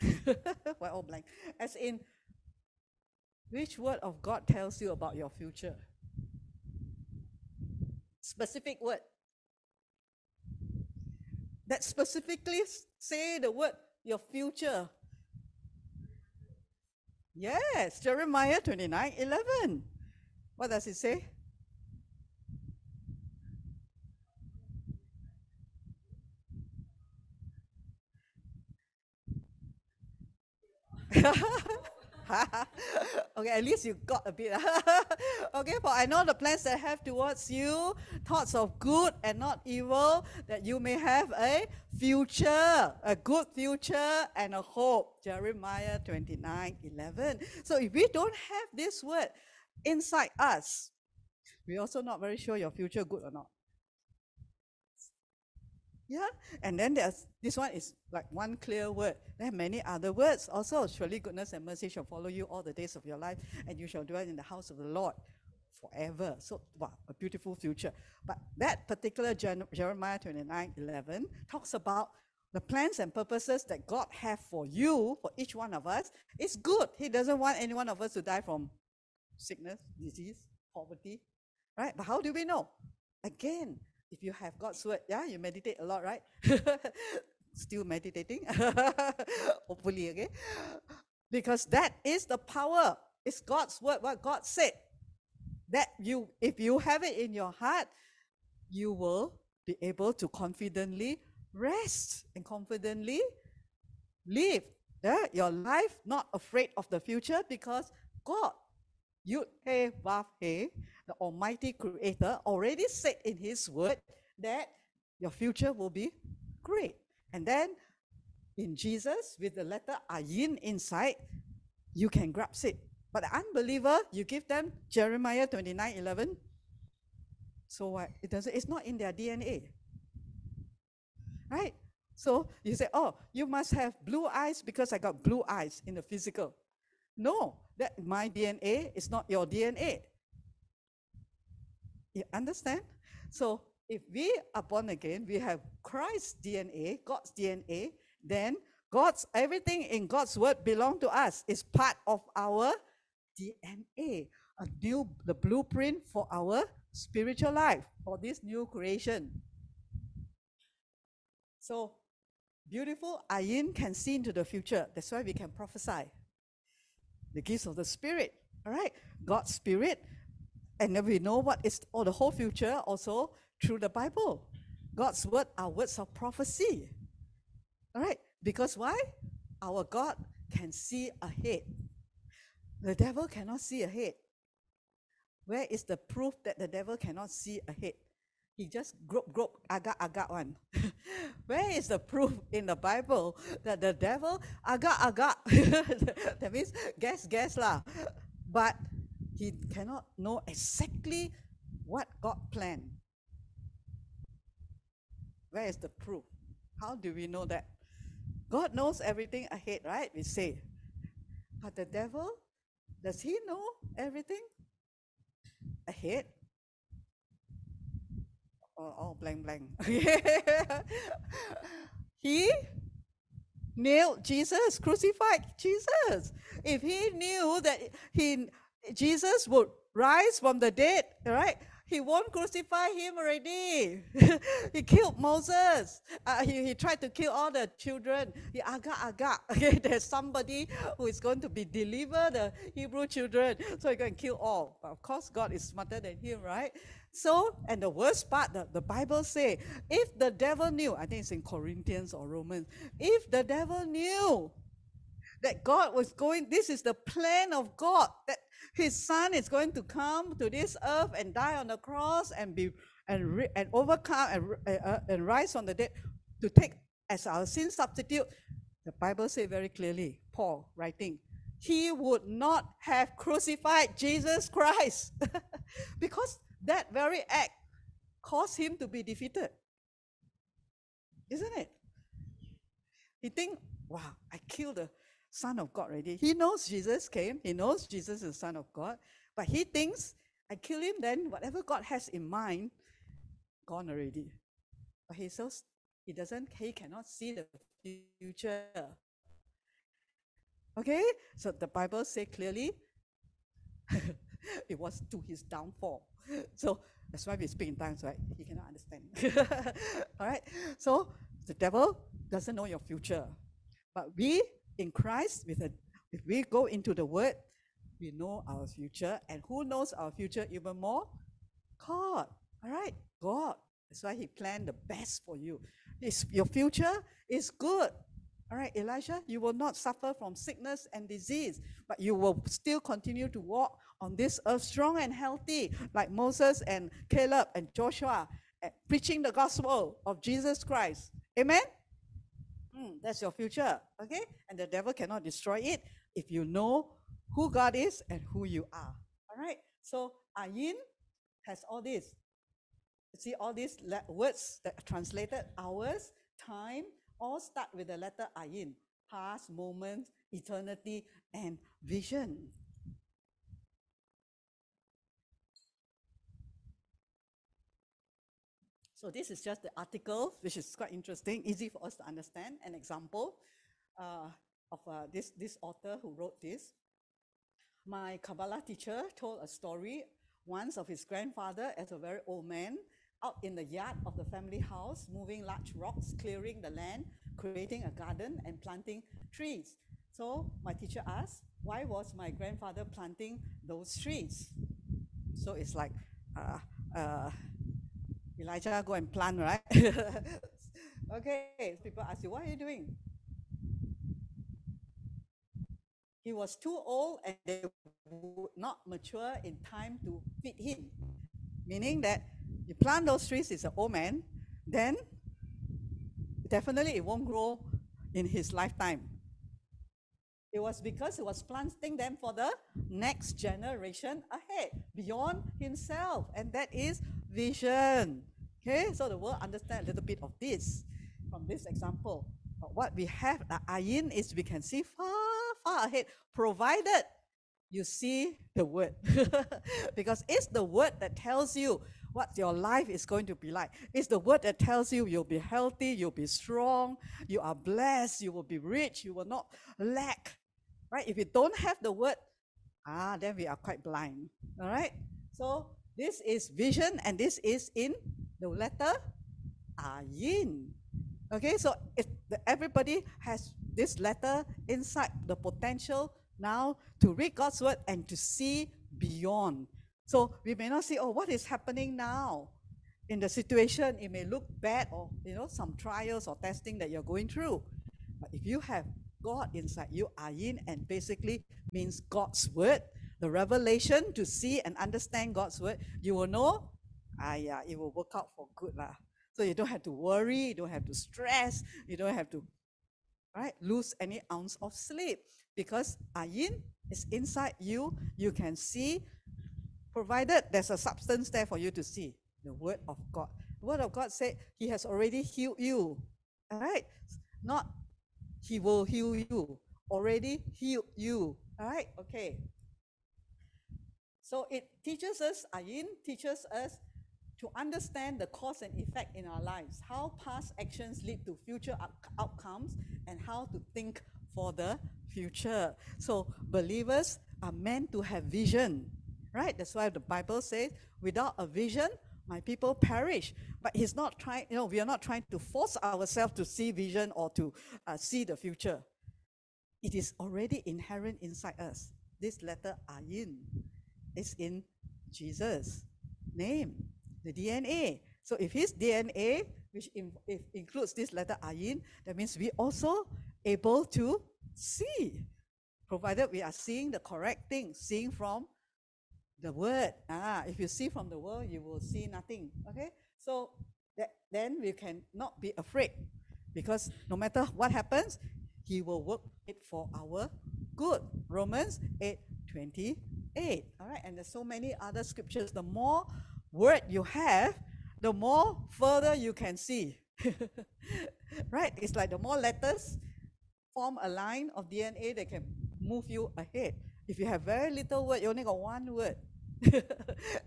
Why all blank? As in, which word of God tells you about your future? Specific word that specifically say the word your future. Yes, Jeremiah 29 11. What does it say? okay, at least you got a bit. okay, for I know the plans that I have towards you, thoughts of good and not evil, that you may have a future, a good future and a hope. Jeremiah 29 11. So if we don't have this word inside us, we're also not very sure your future good or not. Yeah, and then there's this one is like one clear word. There are many other words also. Surely goodness and mercy shall follow you all the days of your life, and you shall dwell in the house of the Lord forever. So, wow, a beautiful future. But that particular Jeremiah 29 11 talks about the plans and purposes that God have for you, for each one of us, is good. He doesn't want any one of us to die from sickness, disease, poverty, right? But how do we know? Again, if you have God's word, yeah, you meditate a lot, right? Still meditating, hopefully, okay? Because that is the power. It's God's word, what God said. That you, if you have it in your heart, you will be able to confidently rest and confidently live yeah, your life, not afraid of the future, because God, you, hey, Vav, hey, the Almighty Creator, already said in His Word that your future will be great. And then in Jesus, with the letter Ayin inside, you can grasp it. But the unbeliever, you give them Jeremiah 29 11. So what? It doesn't, it's not in their DNA. Right? So you say, oh, you must have blue eyes because I got blue eyes in the physical. No, that my DNA is not your DNA. You understand? So if we are born again, we have Christ's DNA, God's DNA, then God's everything in God's word belong to us. Is part of our DNA, a new the blueprint for our spiritual life, for this new creation. So beautiful Ayin can see into the future. That's why we can prophesy. The gifts of the Spirit. All right. God's Spirit And then we know what is or the whole future also through the Bible. God's word are words of prophecy. All right. Because why? Our God can see ahead. The devil cannot see ahead. Where is the proof that the devil cannot see ahead? He just grope, grope, agak, agak one. Where is the proof in the Bible that the devil agak, agak? that means guess, guess lah. But he cannot know exactly what God planned. Where is the proof? How do we know that? God knows everything ahead, right? We say. But the devil, does he know everything ahead? Oh, oh blank, blank. he nailed Jesus, crucified Jesus. If he knew that he Jesus would rise from the dead, right? He won't crucify him already. he killed Moses. Uh, he, he tried to kill all the children. He agak agak. Okay, there's somebody who is going to be deliver the Hebrew children. So he going to kill all. But of course, God is smarter than him, right? So, and the worst part, the, the Bible say, if the devil knew, I think it's in Corinthians or Romans, if the devil knew that God was going, this is the plan of God, that his son is going to come to this earth and die on the cross and be and, and overcome and, uh, uh, and rise from the dead to take as our sin substitute. The Bible says very clearly, Paul writing, he would not have crucified Jesus Christ because that very act caused him to be defeated. Isn't it? He think, wow, I killed the Son of God already. He knows Jesus came. He knows Jesus is the Son of God. But he thinks, I kill him, then whatever God has in mind, gone already. But he says he doesn't, he cannot see the future. Okay? So the Bible say clearly it was to his downfall. So that's why we speak in tongues, right? He cannot understand. All right? So the devil doesn't know your future. But we in Christ, with a, if we go into the Word, we know our future. And who knows our future even more? God. All right, God. That's why He planned the best for you. It's, your future is good. All right, Elijah, you will not suffer from sickness and disease, but you will still continue to walk on this earth strong and healthy, like Moses and Caleb and Joshua, eh, preaching the gospel of Jesus Christ. Amen? Mm, that's your future, okay? And the devil cannot destroy it if you know who God is and who you are. All right? So ayin has all this. See all these words that are translated hours, time, all start with the letter ayin. Past, moment, eternity, and vision. So this is just the article, which is quite interesting, easy for us to understand. An example uh, of uh, this, this author who wrote this. My Kabbalah teacher told a story once of his grandfather as a very old man out in the yard of the family house, moving large rocks, clearing the land, creating a garden and planting trees. So my teacher asked, why was my grandfather planting those trees? So it's like, uh, uh, Elijah go and plant, right? okay, people ask you, what are you doing? He was too old and they would not mature in time to feed him. Meaning that you plant those trees, it's an old man, then definitely it won't grow in his lifetime. It was because he was planting them for the next generation ahead, beyond himself. And that is vision. Okay, so the world understand a little bit of this from this example. But what we have, the ayin, is we can see far, far ahead, provided you see the word. because it's the word that tells you what your life is going to be like. It's the word that tells you you'll be healthy, you'll be strong, you are blessed, you will be rich, you will not lack. Right? If you don't have the word, ah, then we are quite blind. All right? So this is vision and this is in the letter ah, ayin. Okay, so if the, everybody has this letter inside the potential now to read God's word and to see beyond. So we may not see, oh, what is happening now? In the situation, it may look bad or, you know, some trials or testing that you're going through. But if you have God inside you, ah, ayin, and basically means God's word, the revelation to see and understand God's word, you will know, ah, yeah, it will work out for good. Lah. So you don't have to worry, you don't have to stress, you don't have to right lose any ounce of sleep because ayin is inside you. You can see, provided there's a substance there for you to see the word of God. The word of God said He has already healed you. All right, not He will heal you. Already healed you. All right, okay. So it teaches us, ayin teaches us to understand the cause and effect in our lives, how past actions lead to future outcomes, and how to think for the future. So believers are meant to have vision, right? That's why the Bible says, without a vision, my people perish. But he's not trying, you know, we are not trying to force ourselves to see vision or to uh, see the future. It is already inherent inside us. This letter ayin is in Jesus' name the DNA. So if his DNA, which in, if includes this letter ayin, that means we also able to see, provided we are seeing the correct thing, seeing from the word. Ah, if you see from the word, you will see nothing. Okay, so that, then we can not be afraid, because no matter what happens, he will work it for our good. Romans 8 All right, and there's so many other scriptures. The more word you have, the more further you can see. right? It's like the more letters form a line of DNA that can move you ahead. If you have very little word, you only got one word.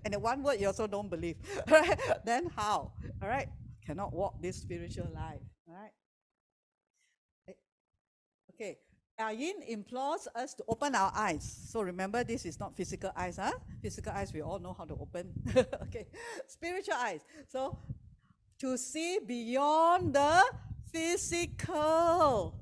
and the one word you also don't believe. Right? Then how? All right? Cannot walk this spiritual life. All right? Eh, okay. Ayin implores us to open our eyes. So remember, this is not physical eyes, huh? Physical eyes, we all know how to open. okay, spiritual eyes. So to see beyond the physical.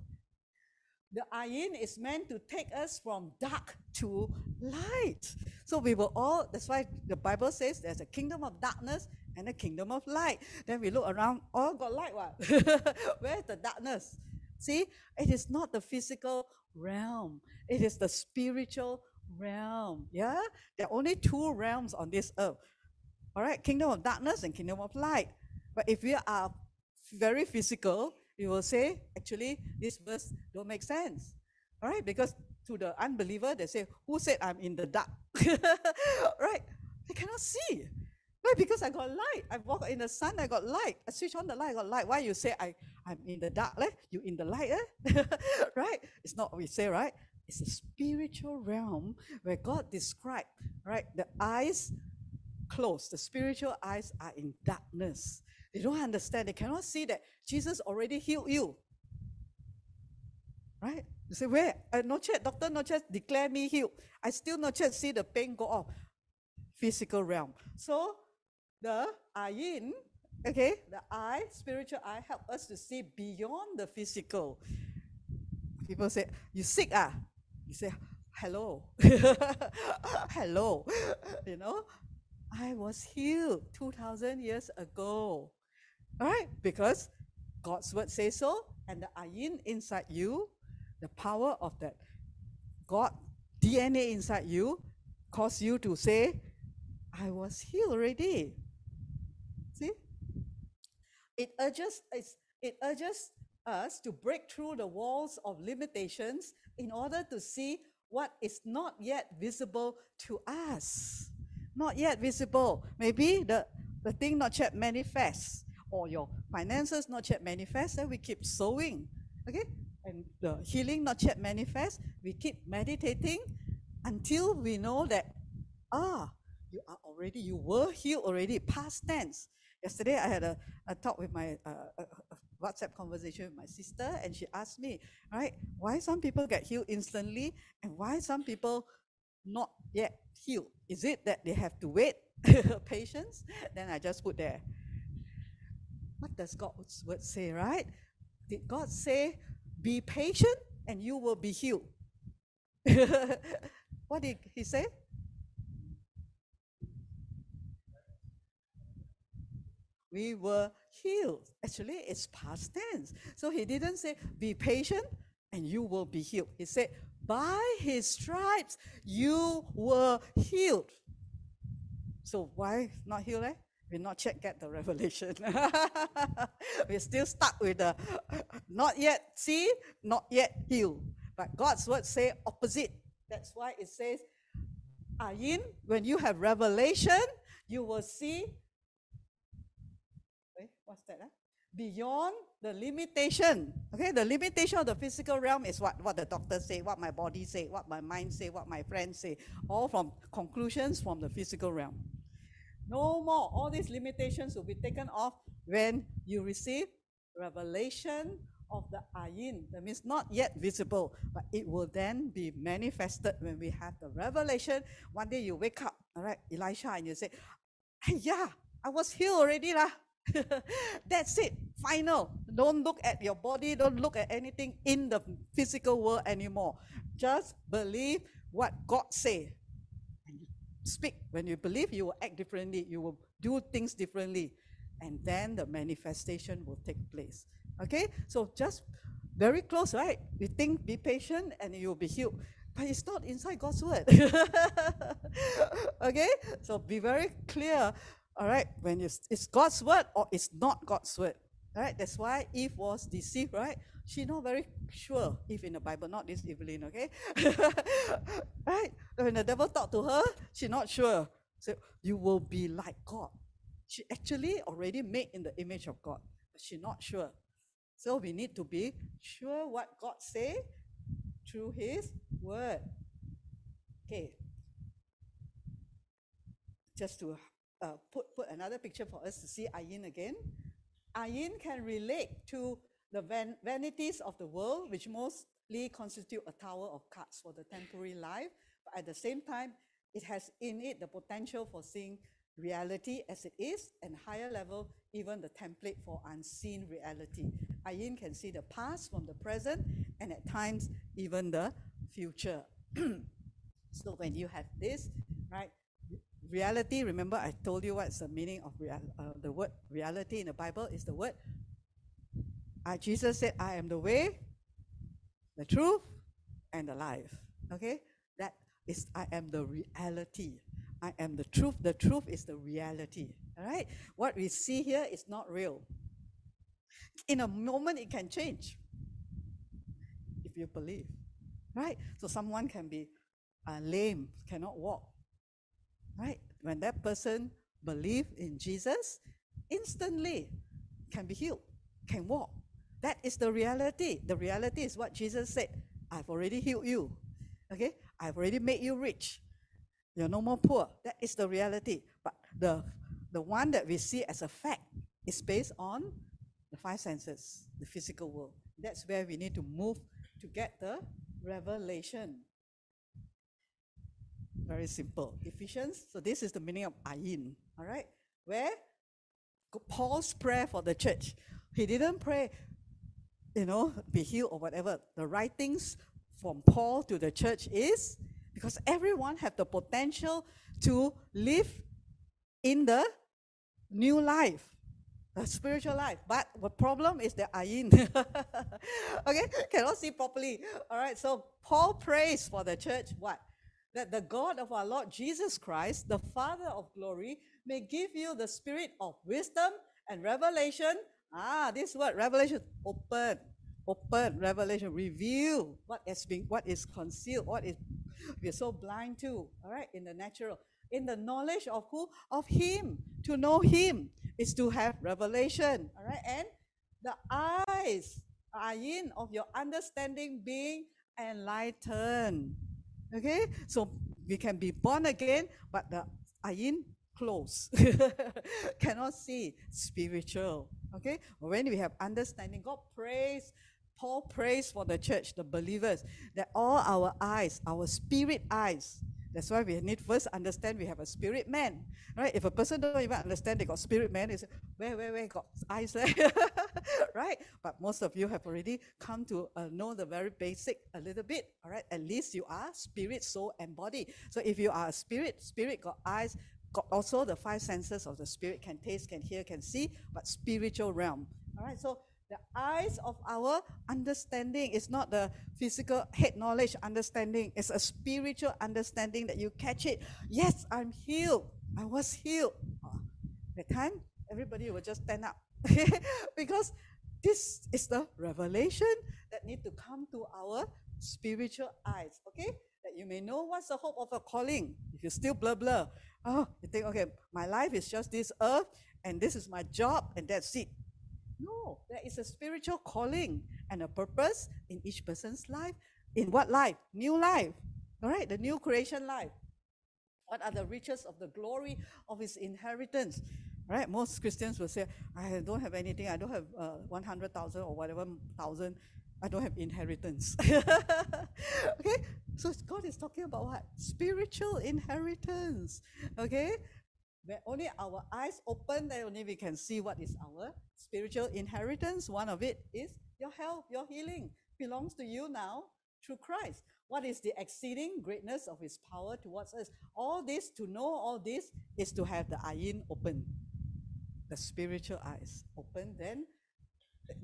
The ayin is meant to take us from dark to light. So we will all, that's why the Bible says there's a kingdom of darkness and a kingdom of light. Then we look around, all got light, what? Where's the darkness? See, it is not the physical realm, it is the spiritual realm. Yeah? There are only two realms on this earth. All right, kingdom of darkness and kingdom of light. But if we are very physical, we will say, actually, this verse don't make sense. All right, because to the unbeliever, they say, Who said I'm in the dark? right? They cannot see. Why? Because I got light. I walk in the sun, I got light. I switch on the light, I got light. Why you say I, I'm in the dark? Eh? You in the light, eh? right? It's not what we say, right? It's a spiritual realm where God described, right? The eyes closed. The spiritual eyes are in darkness. They don't understand. They cannot see that Jesus already healed you. Right? You say, where? Uh, no chat, doctor, no chat, declare me healed. I still not chat see the pain go off. Physical realm. So the ayin, okay, the eye, spiritual eye, help us to see beyond the physical. People say, you sick ah? You say, hello. hello. You know, I was healed 2,000 years ago. Right? Because God's word says so, and the ayin inside you, the power of that God DNA inside you, cause you to say, I was healed already. It urges, it urges us to break through the walls of limitations in order to see what is not yet visible to us. Not yet visible. Maybe the, the thing not yet manifest, or your finances not yet manifest, then we keep sowing. Okay? And the healing not yet manifest, we keep meditating until we know that, ah, you are already, you were healed already, past tense. Yesterday, I had a, a talk with my uh, a, a WhatsApp conversation with my sister, and she asked me, right, why some people get healed instantly and why some people not yet healed? Is it that they have to wait patience? Then I just put there. What does God's word say, right? Did God say, be patient and you will be healed? what did he say? We were healed. Actually, it's past tense. So he didn't say, be patient and you will be healed. He said, by his stripes you were healed. So why not healed? Eh? We're not yet get the revelation. We're still stuck with the not yet see, not yet healed. But God's word say opposite. That's why it says, Ayin, when you have revelation, you will see. What's that? Eh? Beyond the limitation. Okay, the limitation of the physical realm is what, what the doctor say, what my body say, what my mind say, what my friends say, all from conclusions from the physical realm. No more. All these limitations will be taken off when you receive revelation of the ayin. That means not yet visible, but it will then be manifested when we have the revelation. One day you wake up, all right, Elisha, and you say, yeah, I was healed already lah. That's it, final. Don't look at your body, don't look at anything in the physical world anymore. Just believe what God say. Speak. When you believe, you will act differently, you will do things differently, and then the manifestation will take place. Okay? So just very close, right? We think be patient and you will be healed. But it's not inside God's word. okay? So be very clear, all right, when it's, it's God's word or it's not God's word. All right? That's why Eve was deceived, right? She not very sure if in the Bible, not this Evelyn, okay? right? When the devil talked to her, she not sure. So you will be like God. She actually already made in the image of God, but she not sure. So we need to be sure what God say through His word. Okay. Just to uh, put, put another picture for us to see Ayin again. Ayin can relate to the van vanities of the world, which mostly constitute a tower of cards for the temporary life, but at the same time, it has in it the potential for seeing reality as it is, and higher level, even the template for unseen reality. Ayin can see the past from the present, and at times, even the future. so when you have this, right, reality, remember I told you what's the meaning of real, uh, the word reality in the Bible is the word. Uh, Jesus said, I am the way, the truth, and the life. Okay? That is, I am the reality. I am the truth. The truth is the reality. All right? What we see here is not real. In a moment, it can change if you believe. Right? So someone can be uh, lame, cannot walk. Right? When that person believe in Jesus, instantly can be healed, can walk. That is the reality. The reality is what Jesus said. I've already healed you. Okay? I've already made you rich. You're no more poor. That is the reality. But the, the one that we see as a fact is based on the five senses, the physical world. That's where we need to move to get the revelation. Very simple. Ephesians. So this is the meaning of ayin. All right. Where Paul's prayer for the church. He didn't pray, you know, be healed or whatever. The writings from Paul to the church is because everyone have the potential to live in the new life the spiritual life but the problem is the ayin okay cannot see properly all right so paul prays for the church what that the god of our lord jesus christ the father of glory may give you the spirit of wisdom and revelation ah this word revelation open open revelation reveal what has been what is concealed what is we're so blind to. all right, in the natural. In the knowledge of who? Of Him. To know Him is to have revelation, all right? And the eyes, ayin, of your understanding being enlightened. Okay? So we can be born again, but the ayin close. Cannot see spiritual. Okay? When we have understanding, God prays Paul prays for the church, the believers, that all our eyes, our spirit eyes, that's why we need first understand we have a spirit man, right? If a person don't even understand they got spirit man, is where, where, where got eyes there, right? But most of you have already come to uh, know the very basic a little bit, all right? At least you are spirit, soul, and body. So if you are a spirit, spirit got eyes, got also the five senses of the spirit can taste, can hear, can see, but spiritual realm. All right, so the eyes of our understanding is not the physical head knowledge understanding, it's a spiritual understanding that you catch it. Yes, I'm healed. I was healed. Uh, that time, everybody will just stand up because this is the revelation that need to come to our spiritual eyes. Okay, that you may know what's the hope of a calling. If you still blur blur, oh, you think okay, my life is just this earth, and this is my job, and that's it. No, there is a spiritual calling and a purpose in each person's life. In what life? New life. All right, the new creation life. What are the riches of the glory of his inheritance? Right? Most Christians will say, I don't have anything. I don't have uh, 100,000 or whatever thousand. I don't have inheritance. okay? So God is talking about what? Spiritual inheritance. Okay? When only our eyes open, then only we can see what is our spiritual inheritance. One of it is your health, your healing belongs to you now through Christ. What is the exceeding greatness of his power towards us? All this, to know all this, is to have the ayin open, the spiritual eyes open. Then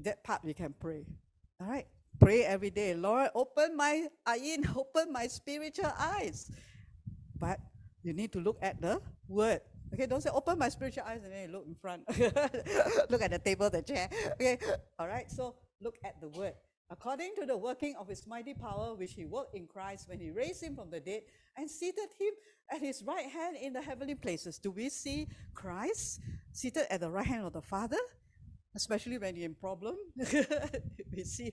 that part we can pray. All right. Pray every day. Lord, open my ayin, open my spiritual eyes. But you need to look at the word. Okay, don't say open my spiritual eyes and then look in front. look at the table, the chair. Okay, all right. So look at the word. According to the working of his mighty power, which he worked in Christ when he raised him from the dead and seated him at his right hand in the heavenly places. Do we see Christ seated at the right hand of the Father? Especially when you're in problem, we see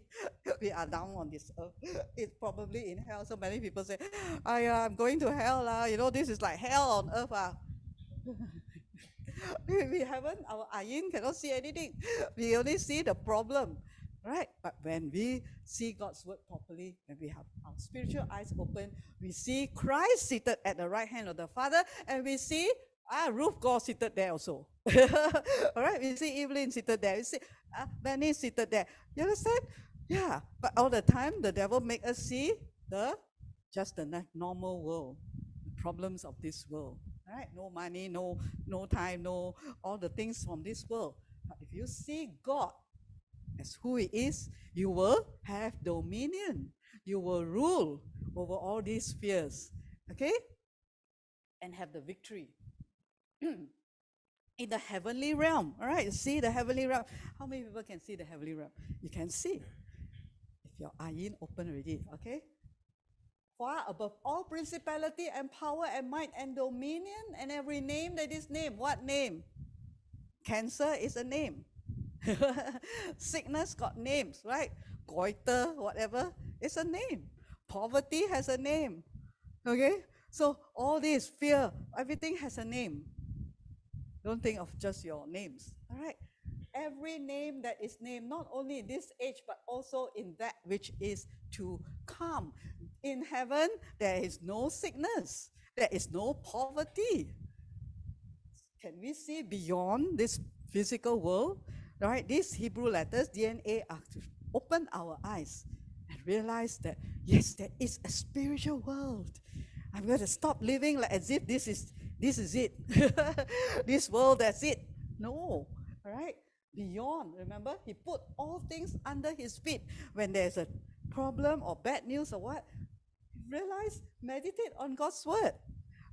we are down on this earth. It's probably in hell. So many people say, I, I'm going to hell. Uh. You know, this is like hell on earth. Uh we haven't, our ayin cannot see anything. We only see the problem, right? But when we see God's word properly, when we have our spiritual eyes open, we see Christ seated at the right hand of the Father, and we see ah, Ruth God seated there also. all right, we see Evelyn seated there. We see uh, Benny seated there. You understand? Yeah, but all the time the devil make us see the just the normal world, the problems of this world right? No money, no, no time, no all the things from this world. But if you see God as who He is, you will have dominion. You will rule over all these fears. Okay? And have the victory. in the heavenly realm. All right, see the heavenly realm. How many people can see the heavenly realm? You can see. If your ayin open already, okay? far above all principality and power and might and dominion and every name that is named. What name? Cancer is a name. Sickness got names, right? Goiter, whatever, it's a name. Poverty has a name. Okay? So all this, fear, everything has a name. Don't think of just your names. All right? Every name that is named, not only in this age, but also in that which is to come. In heaven, there is no sickness, there is no poverty. Can we see beyond this physical world? Right? These Hebrew letters, DNA, are to open our eyes and realize that, yes, there is a spiritual world. I'm going to stop living like as if this is this is it. this world, that's it. No. All right? Beyond, remember, he put all things under his feet. When there's a problem or bad news or what, realize, meditate on God's word.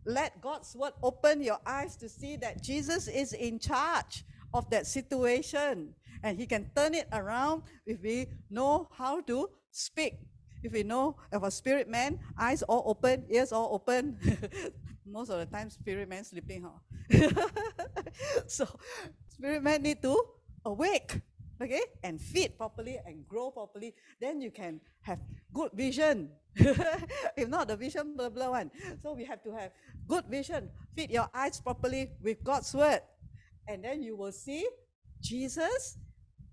Let God's word open your eyes to see that Jesus is in charge of that situation and he can turn it around if we know how to speak. If we know if a spirit man, eyes all open, ears all open. Most of the time, spirit man sleeping, huh? so, spirit man need to awake okay, and feed properly and grow properly, then you can have good vision. if not, the vision blah blah one. So we have to have good vision. Feed your eyes properly with God's word, and then you will see Jesus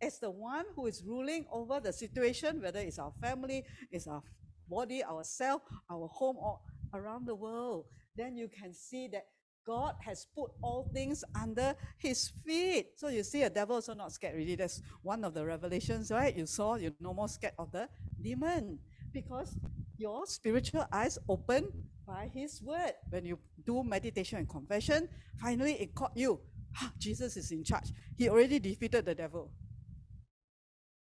as the one who is ruling over the situation, whether it's our family, it's our body, ourself, our home, or around the world. Then you can see that God has put all things under his feet. So you see, a devil also not scared really. That's one of the revelations, right? You saw, you're no more scared of the demon because your spiritual eyes open by his word. When you do meditation and confession, finally it caught you. Jesus is in charge. He already defeated the devil.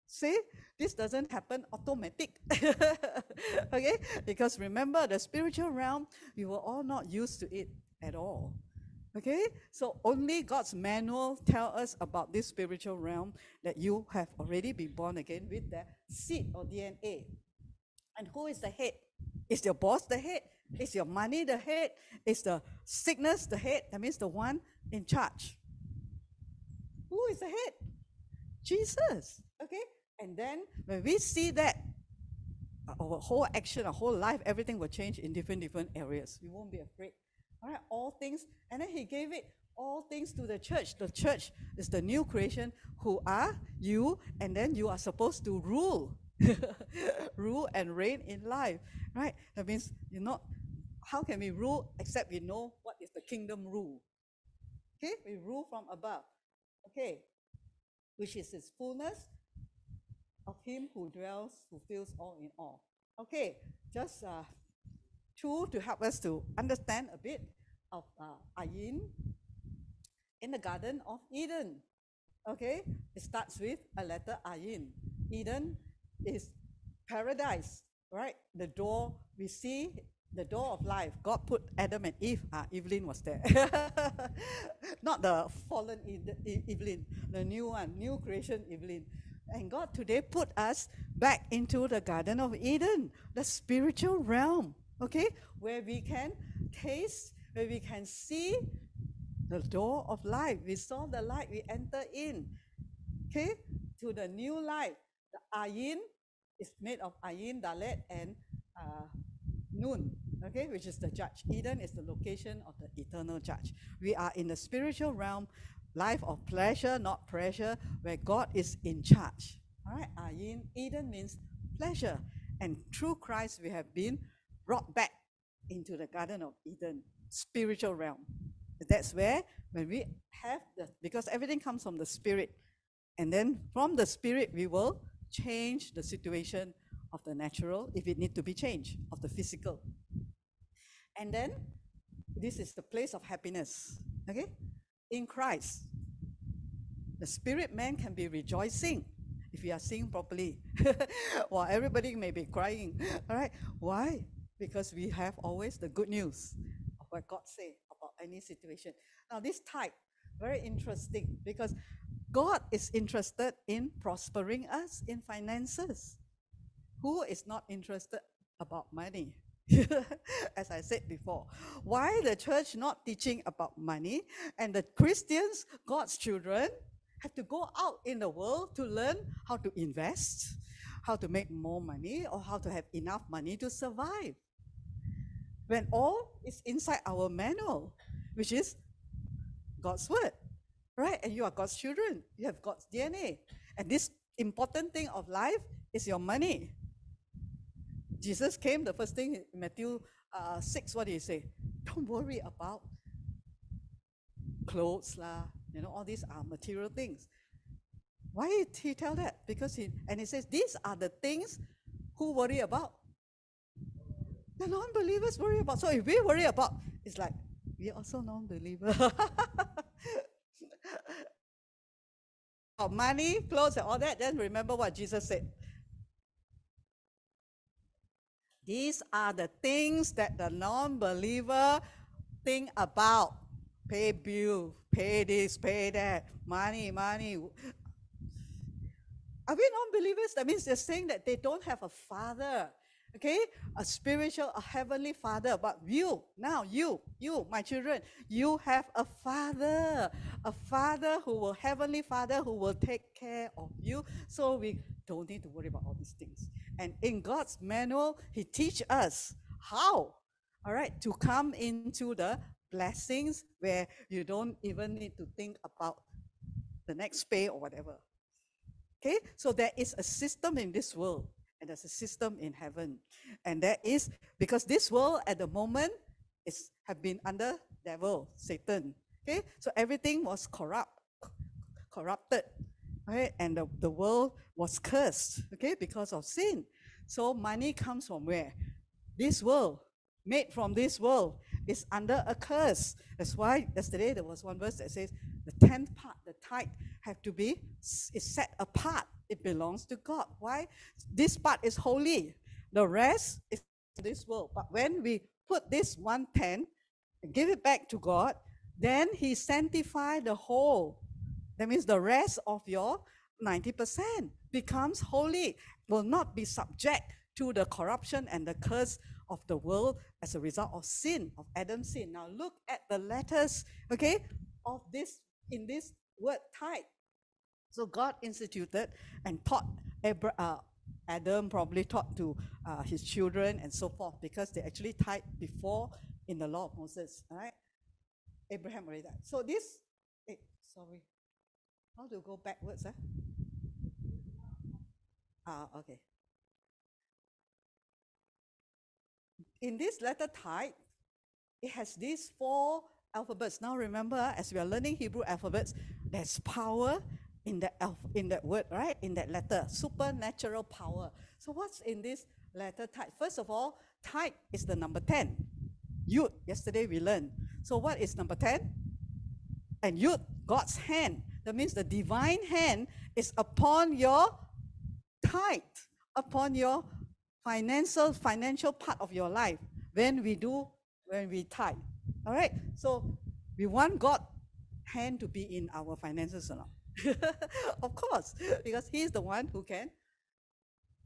See, this doesn't happen automatic. okay? Because remember, the spiritual realm, we were all not used to it at all. Okay? So only God's manual tell us about this spiritual realm that you have already been born again with the seed or DNA. And who is the head? Is your boss the head? Is your money the head? Is the sickness the head? That means the one in charge. Who is the head? Jesus. Okay? And then when we see that, uh, our whole action, our whole life, everything will change in different different areas. We won't be afraid. All right, all things. And then he gave it all things to the church. The church is the new creation who are you, and then you are supposed to rule. rule and reign in life. Right? That means you're not how can we rule except we know what is the kingdom rule? Okay, we rule from above. Okay, which is his fullness of him who dwells, who fills all in all. Okay, just uh, two to help us to understand a bit of uh, Ayin in the Garden of Eden. Okay, it starts with a letter Ayin. Eden is paradise, right? The door we see the door of life. God put Adam and Eve. Ah, Evelyn was there. Not the fallen Evelyn, the new one, new creation Evelyn. And God today put us back into the Garden of Eden, the spiritual realm, okay, where we can taste, where we can see the door of life. We saw the light, we enter in, okay, to the new life. The Ayin is made of Ayin, Dalet, and uh, Nun, okay, which is the judge. Eden is the location of the eternal judge. We are in the spiritual realm, life of pleasure, not pressure, where God is in charge. All right, Ayin, Eden means pleasure. And through Christ, we have been brought back into the Garden of Eden, spiritual realm. That's where, when we have the, because everything comes from the Spirit. And then from the Spirit, we will change the situation of the natural if it need to be changed, of the physical. And then this is the place of happiness. Okay? In Christ. The spirit man can be rejoicing if you are seeing properly. While everybody may be crying. All right. Why? Because we have always the good news of what God say about any situation. Now, this type, very interesting because God is interested in prospering us in finances. Who is not interested about money? As I said before, why the church not teaching about money and the Christians, God's children, have to go out in the world to learn how to invest, how to make more money, or how to have enough money to survive. When all is inside our manual, which is God's word, right? And you are God's children, you have God's DNA. And this important thing of life is your money. Jesus came, the first thing in Matthew uh, 6, what did he say? Don't worry about clothes, lah, you know, all these are material things. Why did he tell that? Because he, and he says, these are the things who worry about. The non believers worry about. So if we worry about, it's like, we also non believer. money, clothes, and all that, then remember what Jesus said. These are the things that the non-believer think about. Pay bill, pay this, pay that, money, money. Are we non-believers? That means they're saying that they don't have a father okay a spiritual a heavenly father but you now you you my children you have a father a father who will heavenly father who will take care of you so we don't need to worry about all these things and in god's manual he teach us how all right to come into the blessings where you don't even need to think about the next pay or whatever okay so there is a system in this world and there's a system in heaven. And that is because this world at the moment is have been under devil, Satan. Okay, so everything was corrupt, corrupted, right? And the, the world was cursed, okay, because of sin. So money comes from where? This world, made from this world. is under a curse. That's why yesterday there was one verse that says the tenth part, the tithe, have to be is set apart. It belongs to God. Why? This part is holy. The rest is this world. But when we put this one tenth, and give it back to God, then He sanctify the whole. That means the rest of your 90% becomes holy, will not be subject to the corruption and the curse of the world as a result of sin, of Adam's sin. Now look at the letters, okay, of this in this word type. So God instituted and taught Abra- uh, Adam probably taught to uh, his children and so forth because they actually tithe before in the law of Moses. Right, Abraham already. So this, eh, sorry, how to go backwards? Eh? Ah, okay. In this letter type, it has these four alphabets. Now remember, as we are learning Hebrew alphabets, there's power in that in that word, right? In that letter, supernatural power. So what's in this letter type? First of all, type is the number 10. Yud, yesterday we learned. So what is number 10? And Yud, God's hand. That means the divine hand is upon your tithe, upon your financial financial part of your life when we do when we tithe. All right. So we want God hand to be in our finances or not? of course, because He's the one who can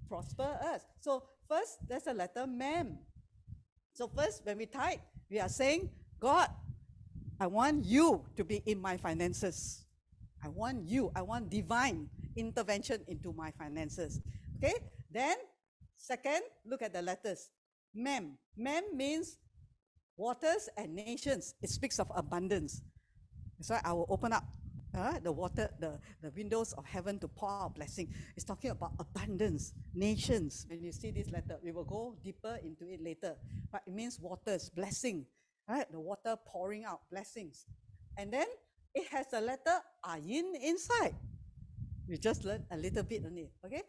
prosper us. So first, there's a letter mem. So first, when we tithe, we are saying, God, I want you to be in my finances. I want you. I want divine intervention into my finances. Okay? Then, second, look at the letters. Mem. Mem means waters and nations. It speaks of abundance. Why I will open up uh, the water, the, the windows of heaven to pour out blessing. It's talking about abundance, nations. When you see this letter, we will go deeper into it later. But it means waters, blessing, right? The water pouring out blessings. And then it has a letter ah, ayin inside. We just learned a little bit on it, okay?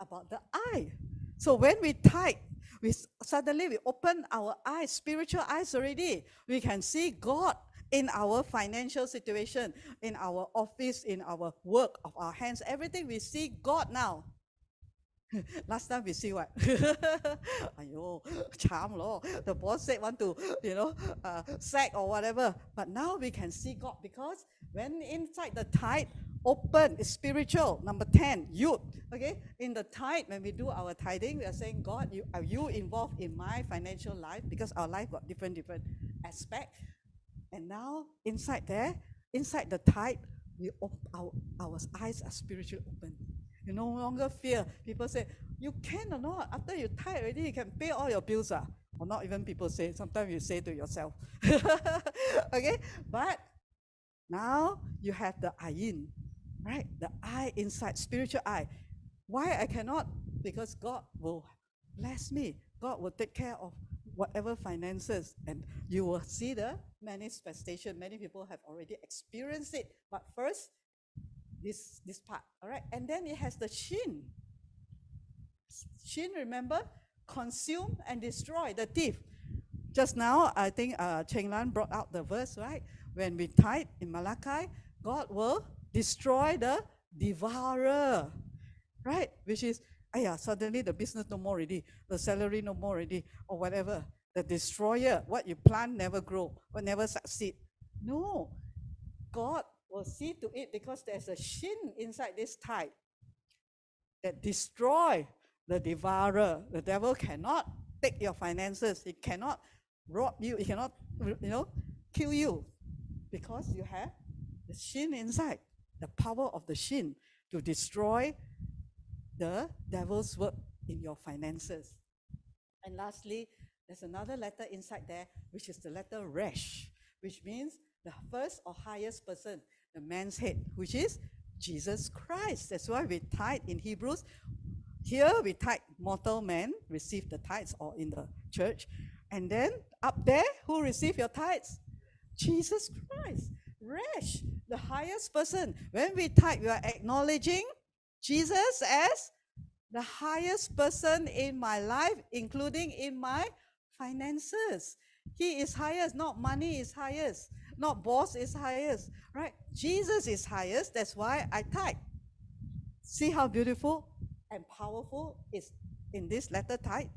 About the eye. So when we type, we suddenly we open our eyes, spiritual eyes already. We can see God in our financial situation, in our office, in our work of our hands, everything we see God now. Last time we see what? Ayo, charm law. The boss said want to, you know, uh, sack or whatever. But now we can see God because when inside the tithe open is spiritual. Number 10, you. Okay? In the tithe, when we do our tithing, we are saying, God, you are you involved in my financial life? Because our life got different, different aspect. And now inside there, inside the tithe, we op- our, our eyes are spiritually open. You no longer fear. People say, you can or not. After you tithe already, you can pay all your bills. Ah. Or not even people say, sometimes you say to yourself. okay? But now you have the ayin, right? The eye inside, spiritual eye. Why I cannot? Because God will bless me. God will take care of whatever finances, and you will see the manifestation. Many people have already experienced it. But first, this this part, all right, and then it has the shin. Shin, remember, consume and destroy the thief. Just now, I think uh, Cheng Lan brought out the verse, right? When we tithe in Malachi, God will destroy the devourer, right? Which is, ah yeah, suddenly the business no more already, the salary no more already, or whatever. The destroyer, what you plant never grow, will never succeed. No, God will see to it because there's a shin inside this tithe that destroy the devourer. The devil cannot take your finances. He cannot rob you. He cannot, you know, kill you because you have the shin inside, the power of the shin to destroy the devil's work in your finances. And lastly, there's another letter inside there, which is the letter resh, which means the first or highest person, the man's head, which is Jesus Christ. That's why we tithe in Hebrews. Here we tithe mortal man receive the tithes or in the church. And then up there, who receive your tithes? Jesus Christ. Resh, the highest person. When we tithe, we are acknowledging Jesus as the highest person in my life, including in my finances. He is highest, not money is highest, not boss is highest, right? Jesus is highest. That's why I type. See how beautiful and powerful is in this letter type?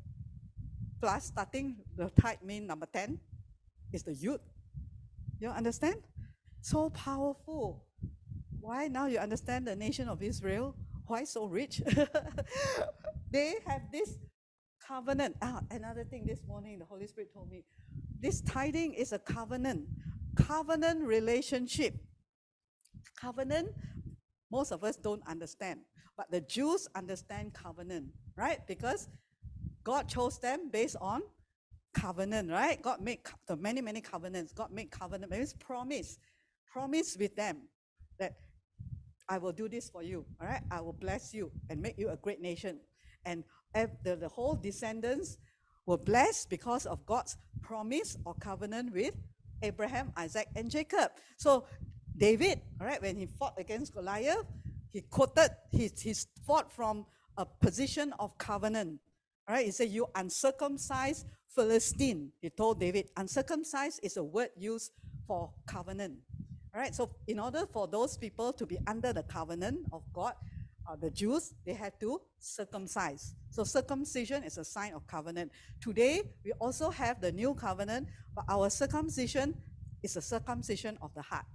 Plus, starting the type mean number 10 is the Yud. You understand? So powerful. Why now you understand the nation of Israel? Why so rich? they have this covenant. Ah, another thing this morning, the Holy Spirit told me this tithing is a covenant, covenant relationship. Covenant, most of us don't understand, but the Jews understand covenant, right? Because God chose them based on covenant, right? God made the many, many covenants. God made covenant, means promise, promise with them that I will do this for you, all right? I will bless you and make you a great nation. And the, the whole descendants were blessed because of God's promise or covenant with Abraham, Isaac, and Jacob. So David, all right, when he fought against Goliath, he quoted, he, he fought from a position of covenant. All right, he said, You uncircumcised Philistine. He told David, uncircumcised is a word used for covenant. All right, so in order for those people to be under the covenant of God, uh, the Jews, they had to circumcise. So circumcision is a sign of covenant. Today, we also have the new covenant, but our circumcision is a circumcision of the heart.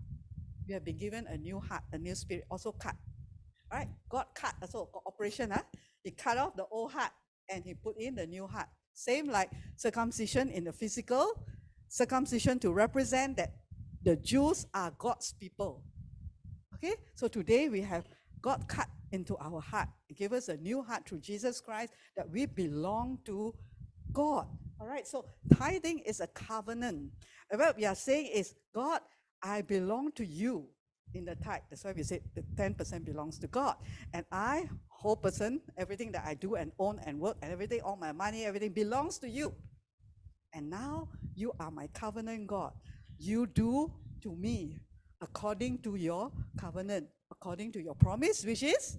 We have been given a new heart, a new spirit, also cut. Right? God cut, also operation. Huh? He cut off the old heart and he put in the new heart. Same like circumcision in the physical, circumcision to represent that the Jews are God's people. Okay, so today we have God cut into our heart. He gave us a new heart through Jesus Christ that we belong to God. All right, so tithing is a covenant. What we are saying is, God, I belong to you in the tithe. That's why we said the 10% belongs to God. And I, whole person, everything that I do and own and work and everything, all my money, everything belongs to you. And now you are my covenant God. You do to me according to your covenant according to your promise, which is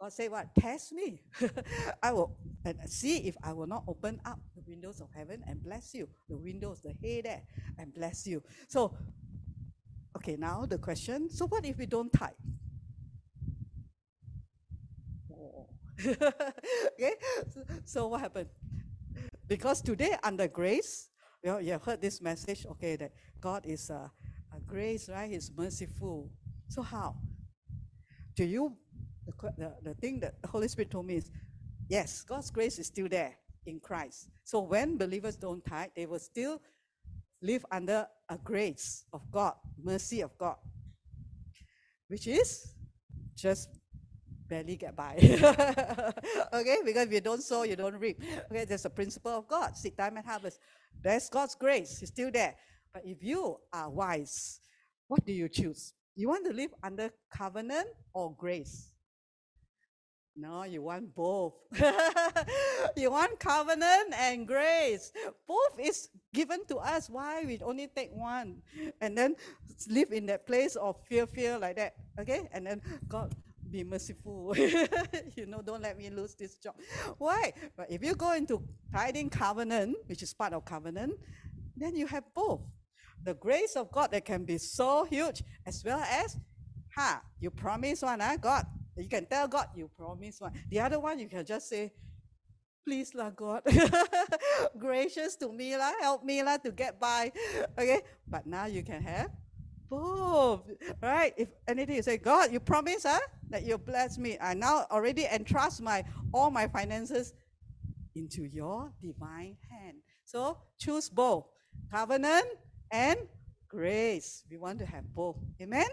God said, What? Test me. I will and see if I will not open up the windows of heaven and bless you. The windows, the hey there, and bless you. So, okay, now the question so what if we don't tithe? Okay, so, what happened? Because today, under grace, you, know, you have heard this message, okay, that God is a, a grace, right? He's merciful. So, how? To you, the, the, the thing that the Holy Spirit told me is, yes, God's grace is still there in Christ. So when believers don't tithe, they will still live under a grace of God, mercy of God, which is just barely get by. okay, because if you don't sow, you don't reap. Okay, there's a principle of God, seed time and harvest. There's God's grace, it's still there. But if you are wise, what do you choose? You want to live under covenant or grace? No, you want both. you want covenant and grace. Both is given to us. Why we only take one and then live in that place of fear, fear like that. Okay, and then God be merciful. you know, don't let me lose this job. Why? But if you go into tithing covenant, which is part of covenant, then you have both the grace of God that can be so huge, as well as, ha, you promise one, huh, God. You can tell God you promise one. The other one, you can just say, please lah God, gracious to me lah, help me lah to get by. Okay, but now you can have both, right? If anything, you say, God, you promise huh, that you bless me. I now already entrust my all my finances into your divine hand. So choose both covenant and grace. We want to have both. Amen?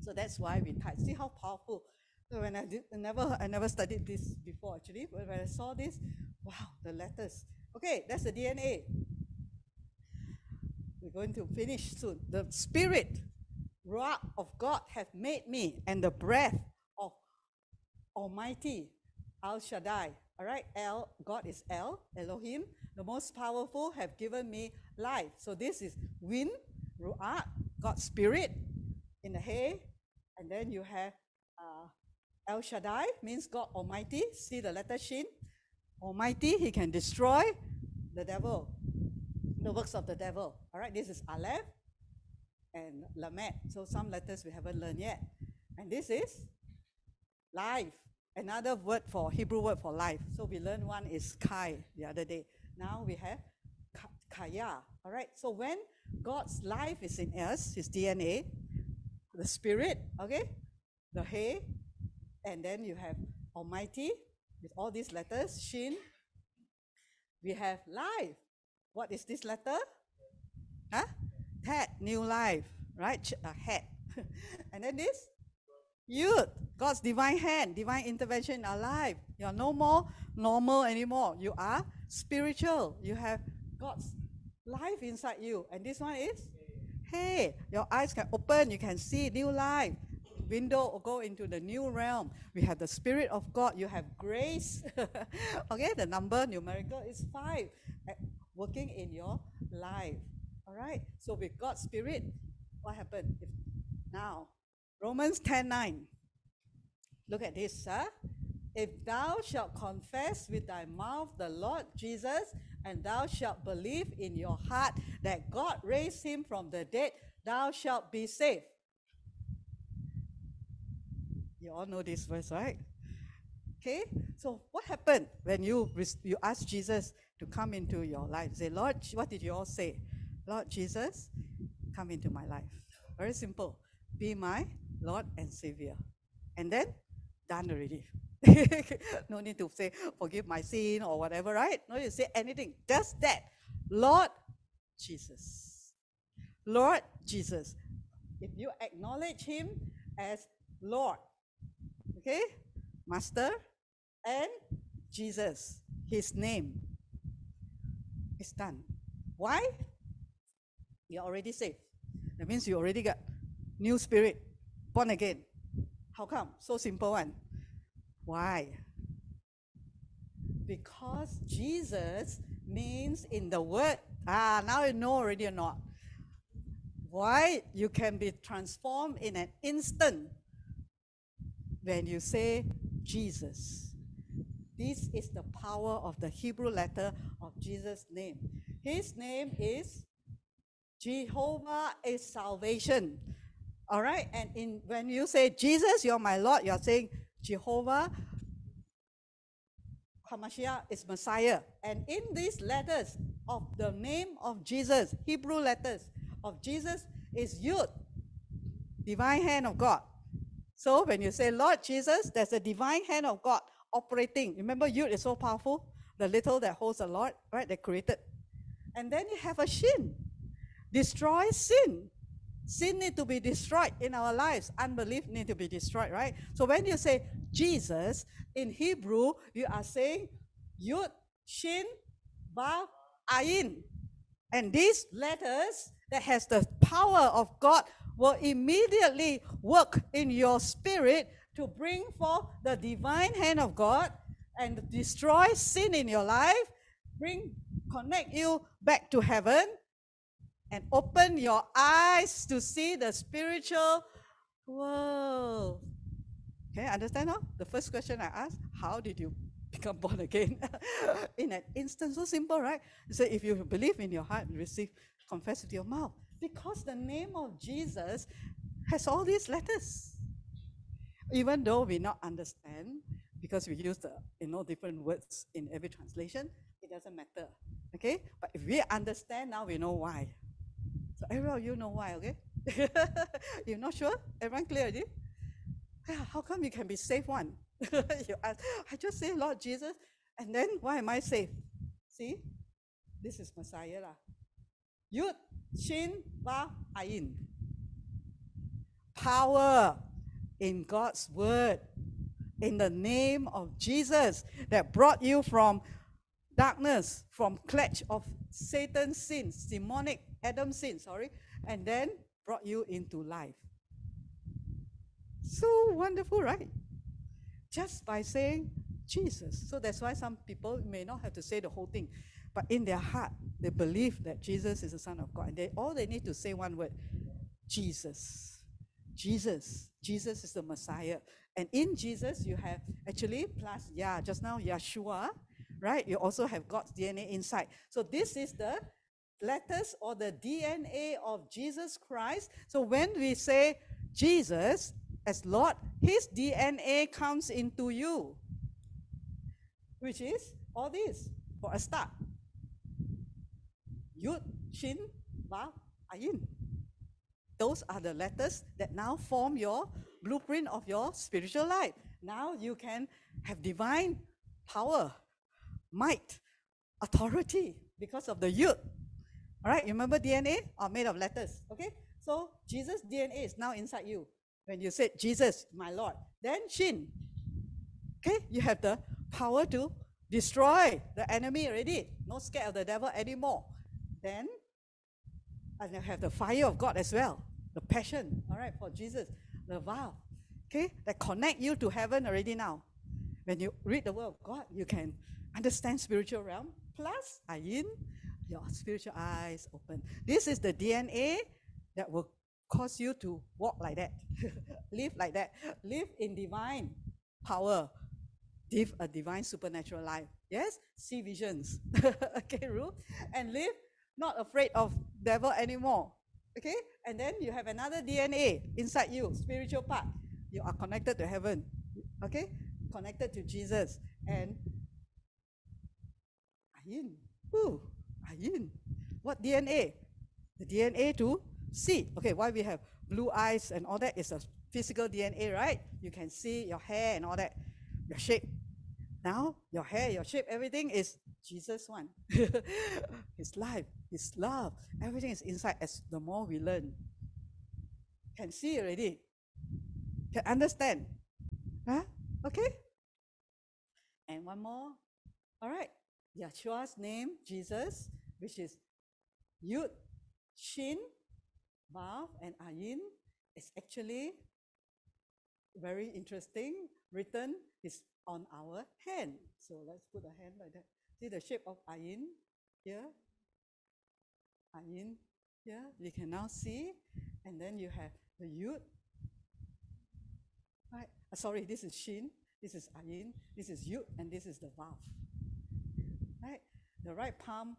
So that's why we tithe. See how powerful. So when I did I never I never studied this before actually, but when I saw this, wow, the letters. Okay, that's the DNA. We're going to finish soon. The spirit, ruach of God have made me, and the breath of Almighty El Shaddai. All right, El, God is El, Elohim, the most powerful, have given me life. So this is wind, ruach, God's spirit in the hey. And then you have uh, El Shaddai, means God Almighty. See the letter Shin? Almighty, he can destroy the devil. the works of the devil. All right, this is Aleph and Lamed. So some letters we haven't learned yet. And this is life. Another word for Hebrew word for life. So we learned one is Kai the other day. Now we have Kaya. All right. So when God's life is in us, His DNA, the Spirit, okay, the He, and then you have Almighty with all these letters, Shin. We have life. What is this letter? Huh? Tet, new life, right? A uh, hat. and then this Yud, God's divine hand, divine intervention in our life. You're no more normal anymore. You are spiritual. You have God's life inside you. And this one is, hey, your eyes can open. You can see new life. Window go into the new realm. We have the Spirit of God. You have grace. okay, the number numerical is five eh, working in your life. All right. So with God's Spirit, what happened? If now Romans 10 9. Look at this. Huh? If thou shalt confess with thy mouth the Lord Jesus, and thou shalt believe in your heart that God raised him from the dead, thou shalt be saved. You all know this verse, right? Okay, so what happened when you you ask Jesus to come into your life? Say, Lord, what did you all say? Lord Jesus, come into my life. Very simple. Be my Lord and Savior. And then, done already. no need to say, forgive my sin or whatever, right? No need to say anything. Just that. Lord Jesus. Lord Jesus. If you acknowledge Him as Lord, okay, Master, and Jesus, His name, is done. Why? You're already saved. That means you already got new spirit born again. How come? So simple one. Why? Because Jesus means in the word, ah, now you know already or not. Why you can be transformed in an instant when you say Jesus. This is the power of the Hebrew letter of Jesus' name. His name is Jehovah is salvation. All right? And in when you say Jesus, you're my Lord, you're saying Jehovah Hamashiach is Messiah. And in these letters of the name of Jesus, Hebrew letters of Jesus is Yud, divine hand of God. So when you say Lord Jesus, there's a divine hand of God operating. Remember, Yud is so powerful, the little that holds the Lord, right? They created. And then you have a Shin, destroy sin. Sin need to be destroyed in our lives. Unbelief need to be destroyed, right? So when you say Jesus in Hebrew, you are saying Yud, Shin, Vav, Ayin. And these letters that has the power of God will immediately work in your spirit to bring forth the divine hand of God and destroy sin in your life, bring connect you back to heaven and open your eyes to see the spiritual world. Okay, understand now? The first question I asked, how did you become born again? in an instant, so simple, right? So if you believe in your heart and receive, confess with your mouth. Because the name of Jesus has all these letters. Even though we not understand, because we use the you know different words in every translation, it doesn't matter. Okay? But if we understand now, we know why. Everyone you know why, okay? You're not sure? Everyone clear already? How come you can be saved one? you ask, I just say Lord Jesus, and then why am I saved? See? This is Messiah. Lah. Yud, Shin. Power in God's word, in the name of Jesus, that brought you from darkness, from clutch of Satan's sins, demonic Adam's sin, sorry, and then brought you into life. So wonderful, right? Just by saying Jesus. So that's why some people may not have to say the whole thing, but in their heart, they believe that Jesus is the Son of God. And they all they need to say one word Jesus. Jesus. Jesus is the Messiah. And in Jesus, you have actually plus, yeah, just now Yeshua, right? You also have God's DNA inside. So this is the letters or the DNA of Jesus Christ. So when we say Jesus as Lord, his DNA comes into you, which is all this for a start. Yud, Shin, Vav, Ayin. Those are the letters that now form your blueprint of your spiritual life. Now you can have divine power, might, authority because of the Yud. All right, you remember DNA are oh, made of letters. Okay, so Jesus' DNA is now inside you. When you said Jesus, my Lord, then Shin. Okay, you have the power to destroy the enemy already. Not scared of the devil anymore. Then, and you have the fire of God as well, the passion. All right, for Jesus, the Vav. Okay, that connect you to heaven already now. When you read the word of God, you can understand spiritual realm. Plus, ayin, your spiritual eyes open. This is the DNA that will cause you to walk like that, live like that, live in divine power, live a divine supernatural life. Yes, see visions. okay, Ruth, and live not afraid of devil anymore. Okay, and then you have another DNA inside you, spiritual part. You are connected to heaven. Okay, connected to Jesus and Ayin. What DNA? The DNA to see. Okay, why we have blue eyes and all that is a physical DNA, right? You can see your hair and all that, your shape. Now, your hair, your shape, everything is Jesus one. his life, his love, everything is inside as the more we learn. Can see already. Can understand. Huh? Okay? And one more. All right. Yeshua's name, Jesus, which is Yud, Shin, Vav, and Ayin, is actually very interesting. Written is on our hand. So let's put a hand like that. See the shape of Ayin here? Ayin here, you can now see. And then you have the Yud. Right. Uh, sorry, this is Shin, this is Ayin, this is Yud, and this is the Vav. Right? The right palm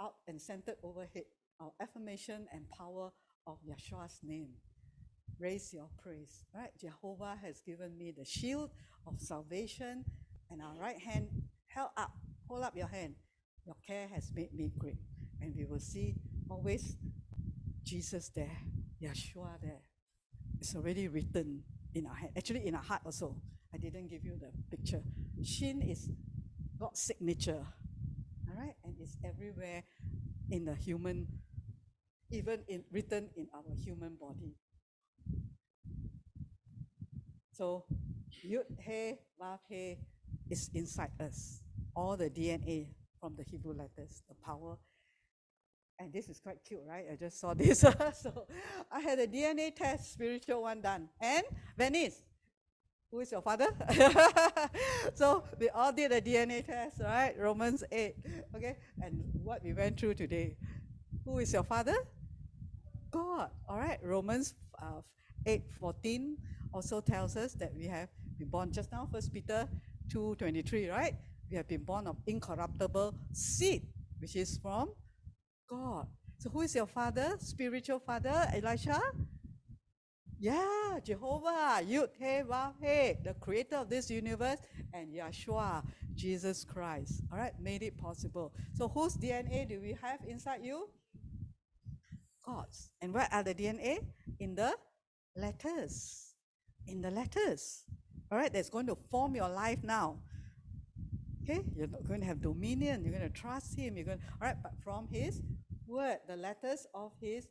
out and centered overhead. Our affirmation and power of Yeshua's name. Raise your praise. Right? Jehovah has given me the shield of salvation, and our right hand held up. Hold up your hand. Your care has made me great. And we will see always Jesus there, Yeshua there. It's already written in our hand. Actually, in our heart also. I didn't give you the picture. Shin is God's signature. It's everywhere in the human, even in written in our human body. So Yud He Vav He is inside us. All the DNA from the Hebrew letters, the power. And this is quite cute, right? I just saw this. so I had a DNA test, spiritual one done. And Venice, who is your father? so we all did a DNA test, right? Romans 8. Okay? And what we went through today. Who is your father? God. All right. Romans uh, 8 14 also tells us that we have been born just now, First Peter 2 23, right? We have been born of incorruptible seed, which is from God. So who is your father? Spiritual father, Elisha? Yeah, Jehovah, Yud He Vav He, the creator of this universe, and Yeshua, Jesus Christ. All right, made it possible. So whose DNA do we have inside you? God's. And where are the DNA? In the letters. In the letters. All right, that's going to form your life now. Okay, you're not going to have dominion. You're going to trust Him. You're going. To, all right, but from His word, the letters of His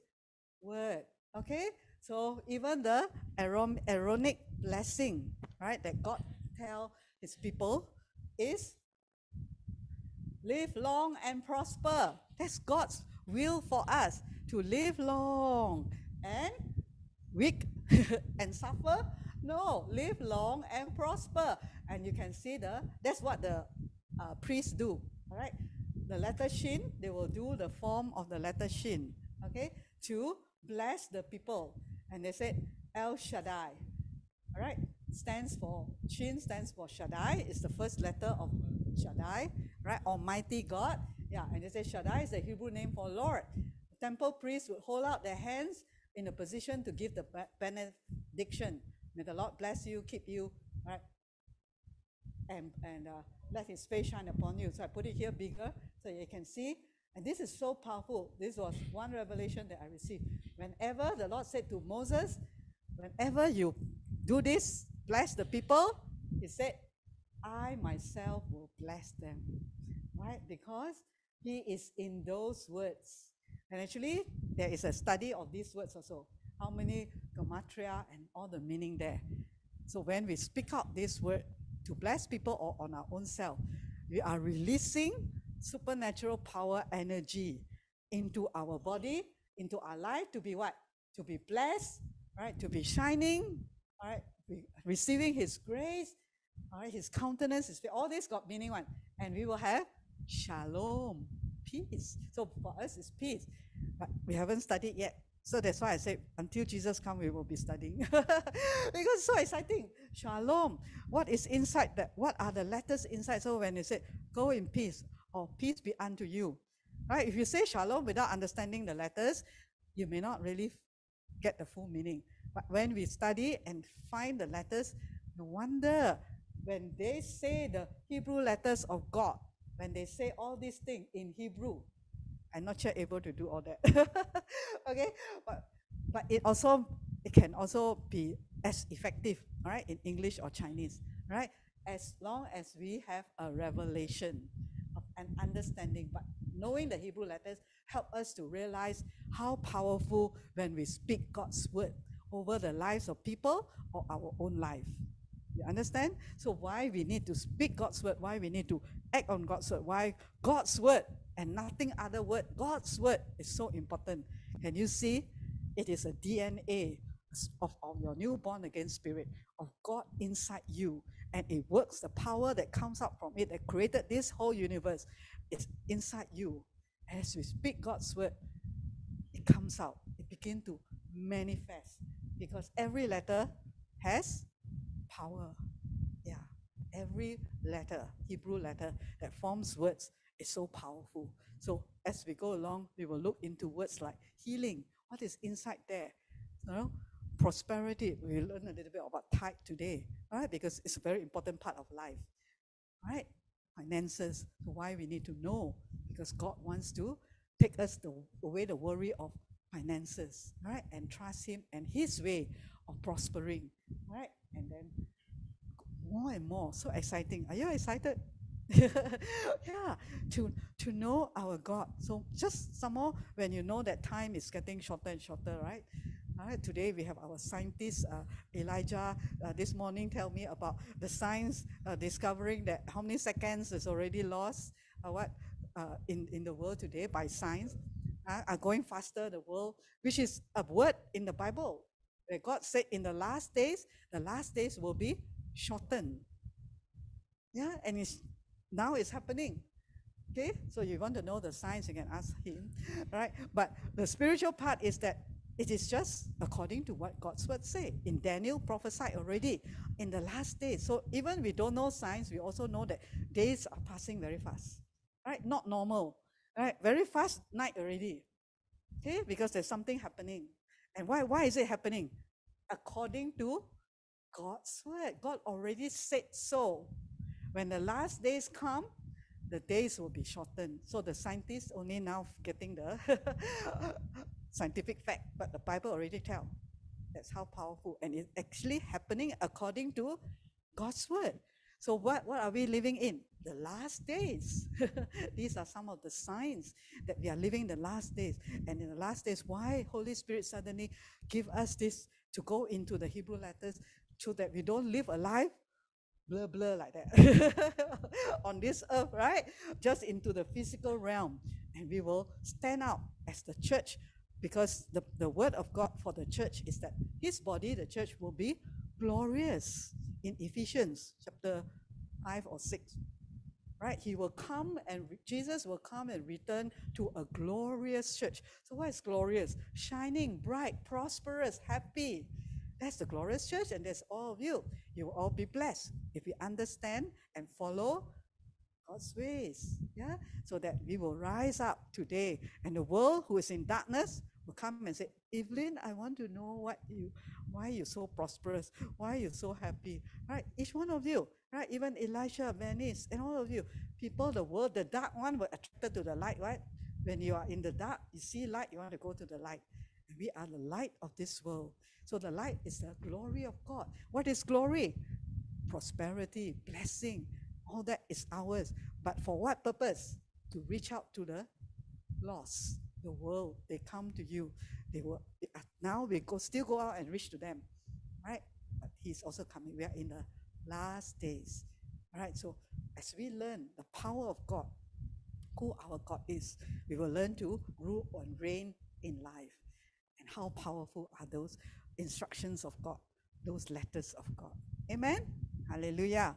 word. Okay, so even the Aaronic blessing, right, that God tell His people is live long and prosper. That's God's will for us to live long and weak and suffer. No, live long and prosper. And you can see the that's what the uh, priests do. All right, the letter shin they will do the form of the letter shin. Okay, to bless the people. And they said El Shaddai. All right, stands for Shin stands for Shaddai. It's the first letter of Shaddai, right? Almighty God. Yeah, and they say Shaddai is the Hebrew name for Lord. The temple priests would hold out their hands in a position to give the benediction. May the Lord bless you, keep you, right? And, and uh, let his face shine upon you. So I put it here bigger so you can see. And this is so powerful. This was one revelation that I received. Whenever the Lord said to Moses, whenever you do this, bless the people, he said, I myself will bless them. Right? Because he is in those words. And actually, there is a study of these words also. How many gematria and all the meaning there. So when we speak out this word to bless people or on our own self, we are releasing supernatural power energy into our body, into our life to be what? To be blessed, right? To be shining, right? receiving His grace, right? His countenance, His all this got meaning one, and we will have shalom, peace. So for us, it's peace, but we haven't studied yet. So that's why I said until Jesus comes, we will be studying because so exciting. Shalom. What is inside that? What are the letters inside? So when you say go in peace or peace be unto you, right? If you say shalom without understanding the letters, you may not really get the full meaning. But when we study and find the letters, no wonder when they say the Hebrew letters of God, when they say all these things in Hebrew, I'm not sure able to do all that. okay, but but it also it can also be as effective, all right, in English or Chinese, right? As long as we have a revelation of an understanding, but knowing the Hebrew letters help us to realize how powerful when we speak God's word over the lives of people or our own life. You understand? So why we need to speak God's word, why we need to act on God's word, why God's word and nothing other word. God's word is so important. Can you see? It is a DNA of, of your newborn again spirit of God inside you. And it works. The power that comes out from it that created this whole universe is inside you. As we speak God's word, it comes out. It begins to manifest. Because every letter has power. Yeah. Every letter, Hebrew letter that forms words is so powerful. So as we go along, we will look into words like healing. What is inside there? You know, prosperity. We learn a little bit about tithe today, right? Because it's a very important part of life, right? Finances. So why we need to know? Because God wants to take us the, away the worry of finances, right? And trust Him and His way of prospering, right? And then more and more. So exciting. Are you excited? yeah, to to know our God. So just some more when you know that time is getting shorter and shorter, right? Right, today we have our scientist uh, Elijah uh, this morning tell me about the science uh, discovering that how many seconds is already lost uh, what uh, in in the world today by science uh, are going faster the world which is a word in the Bible where God said in the last days the last days will be shortened yeah and it's now it's happening. Okay, so you want to know the science, you can ask him, right? But the spiritual part is that it is just according to what God's word say. In Daniel prophesied already in the last days. So even we don't know science, we also know that days are passing very fast. Right? Not normal. Right? Very fast night already. Okay? Because there's something happening. And why why is it happening? According to God's word. God already said so. When the last days come, the days will be shortened. So the scientists only now getting the scientific fact, but the Bible already tell. That's how powerful. And it's actually happening according to God's word. So what, what are we living in? The last days. These are some of the signs that we are living the last days. And in the last days, why Holy Spirit suddenly give us this to go into the Hebrew letters so that we don't live a life blur blur like that on this earth, right? Just into the physical realm. And we will stand out as the church because the, the word of God for the church is that his body, the church, will be glorious in Ephesians chapter 5 or 6. Right? He will come and Jesus will come and return to a glorious church. So, what is glorious? Shining, bright, prosperous, happy. That's the glorious church, and that's all of you. You will all be blessed if you understand and follow God's ways. Yeah. So that we will rise up today and the world who is in darkness will come and say, Evelyn, I want to know what you why you're so prosperous, why you're so happy. Right? Each one of you, right? Even Elisha, Venice, and all of you, people, the world, the dark one were attracted to the light, right? When you are in the dark, you see light, you want to go to the light. And we are the light of this world. So the light is the glory of God. What is glory? Prosperity, blessing, all that is ours. But for what purpose? To reach out to the lost, the world. They come to you. They will uh, now we go still go out and reach to them. Right? But he's also coming. We are in the last days. Right. So as we learn the power of God, who our God is, we will learn to rule and reign in life. And how powerful are those instructions of God, those letters of God. Amen. Hallelujah.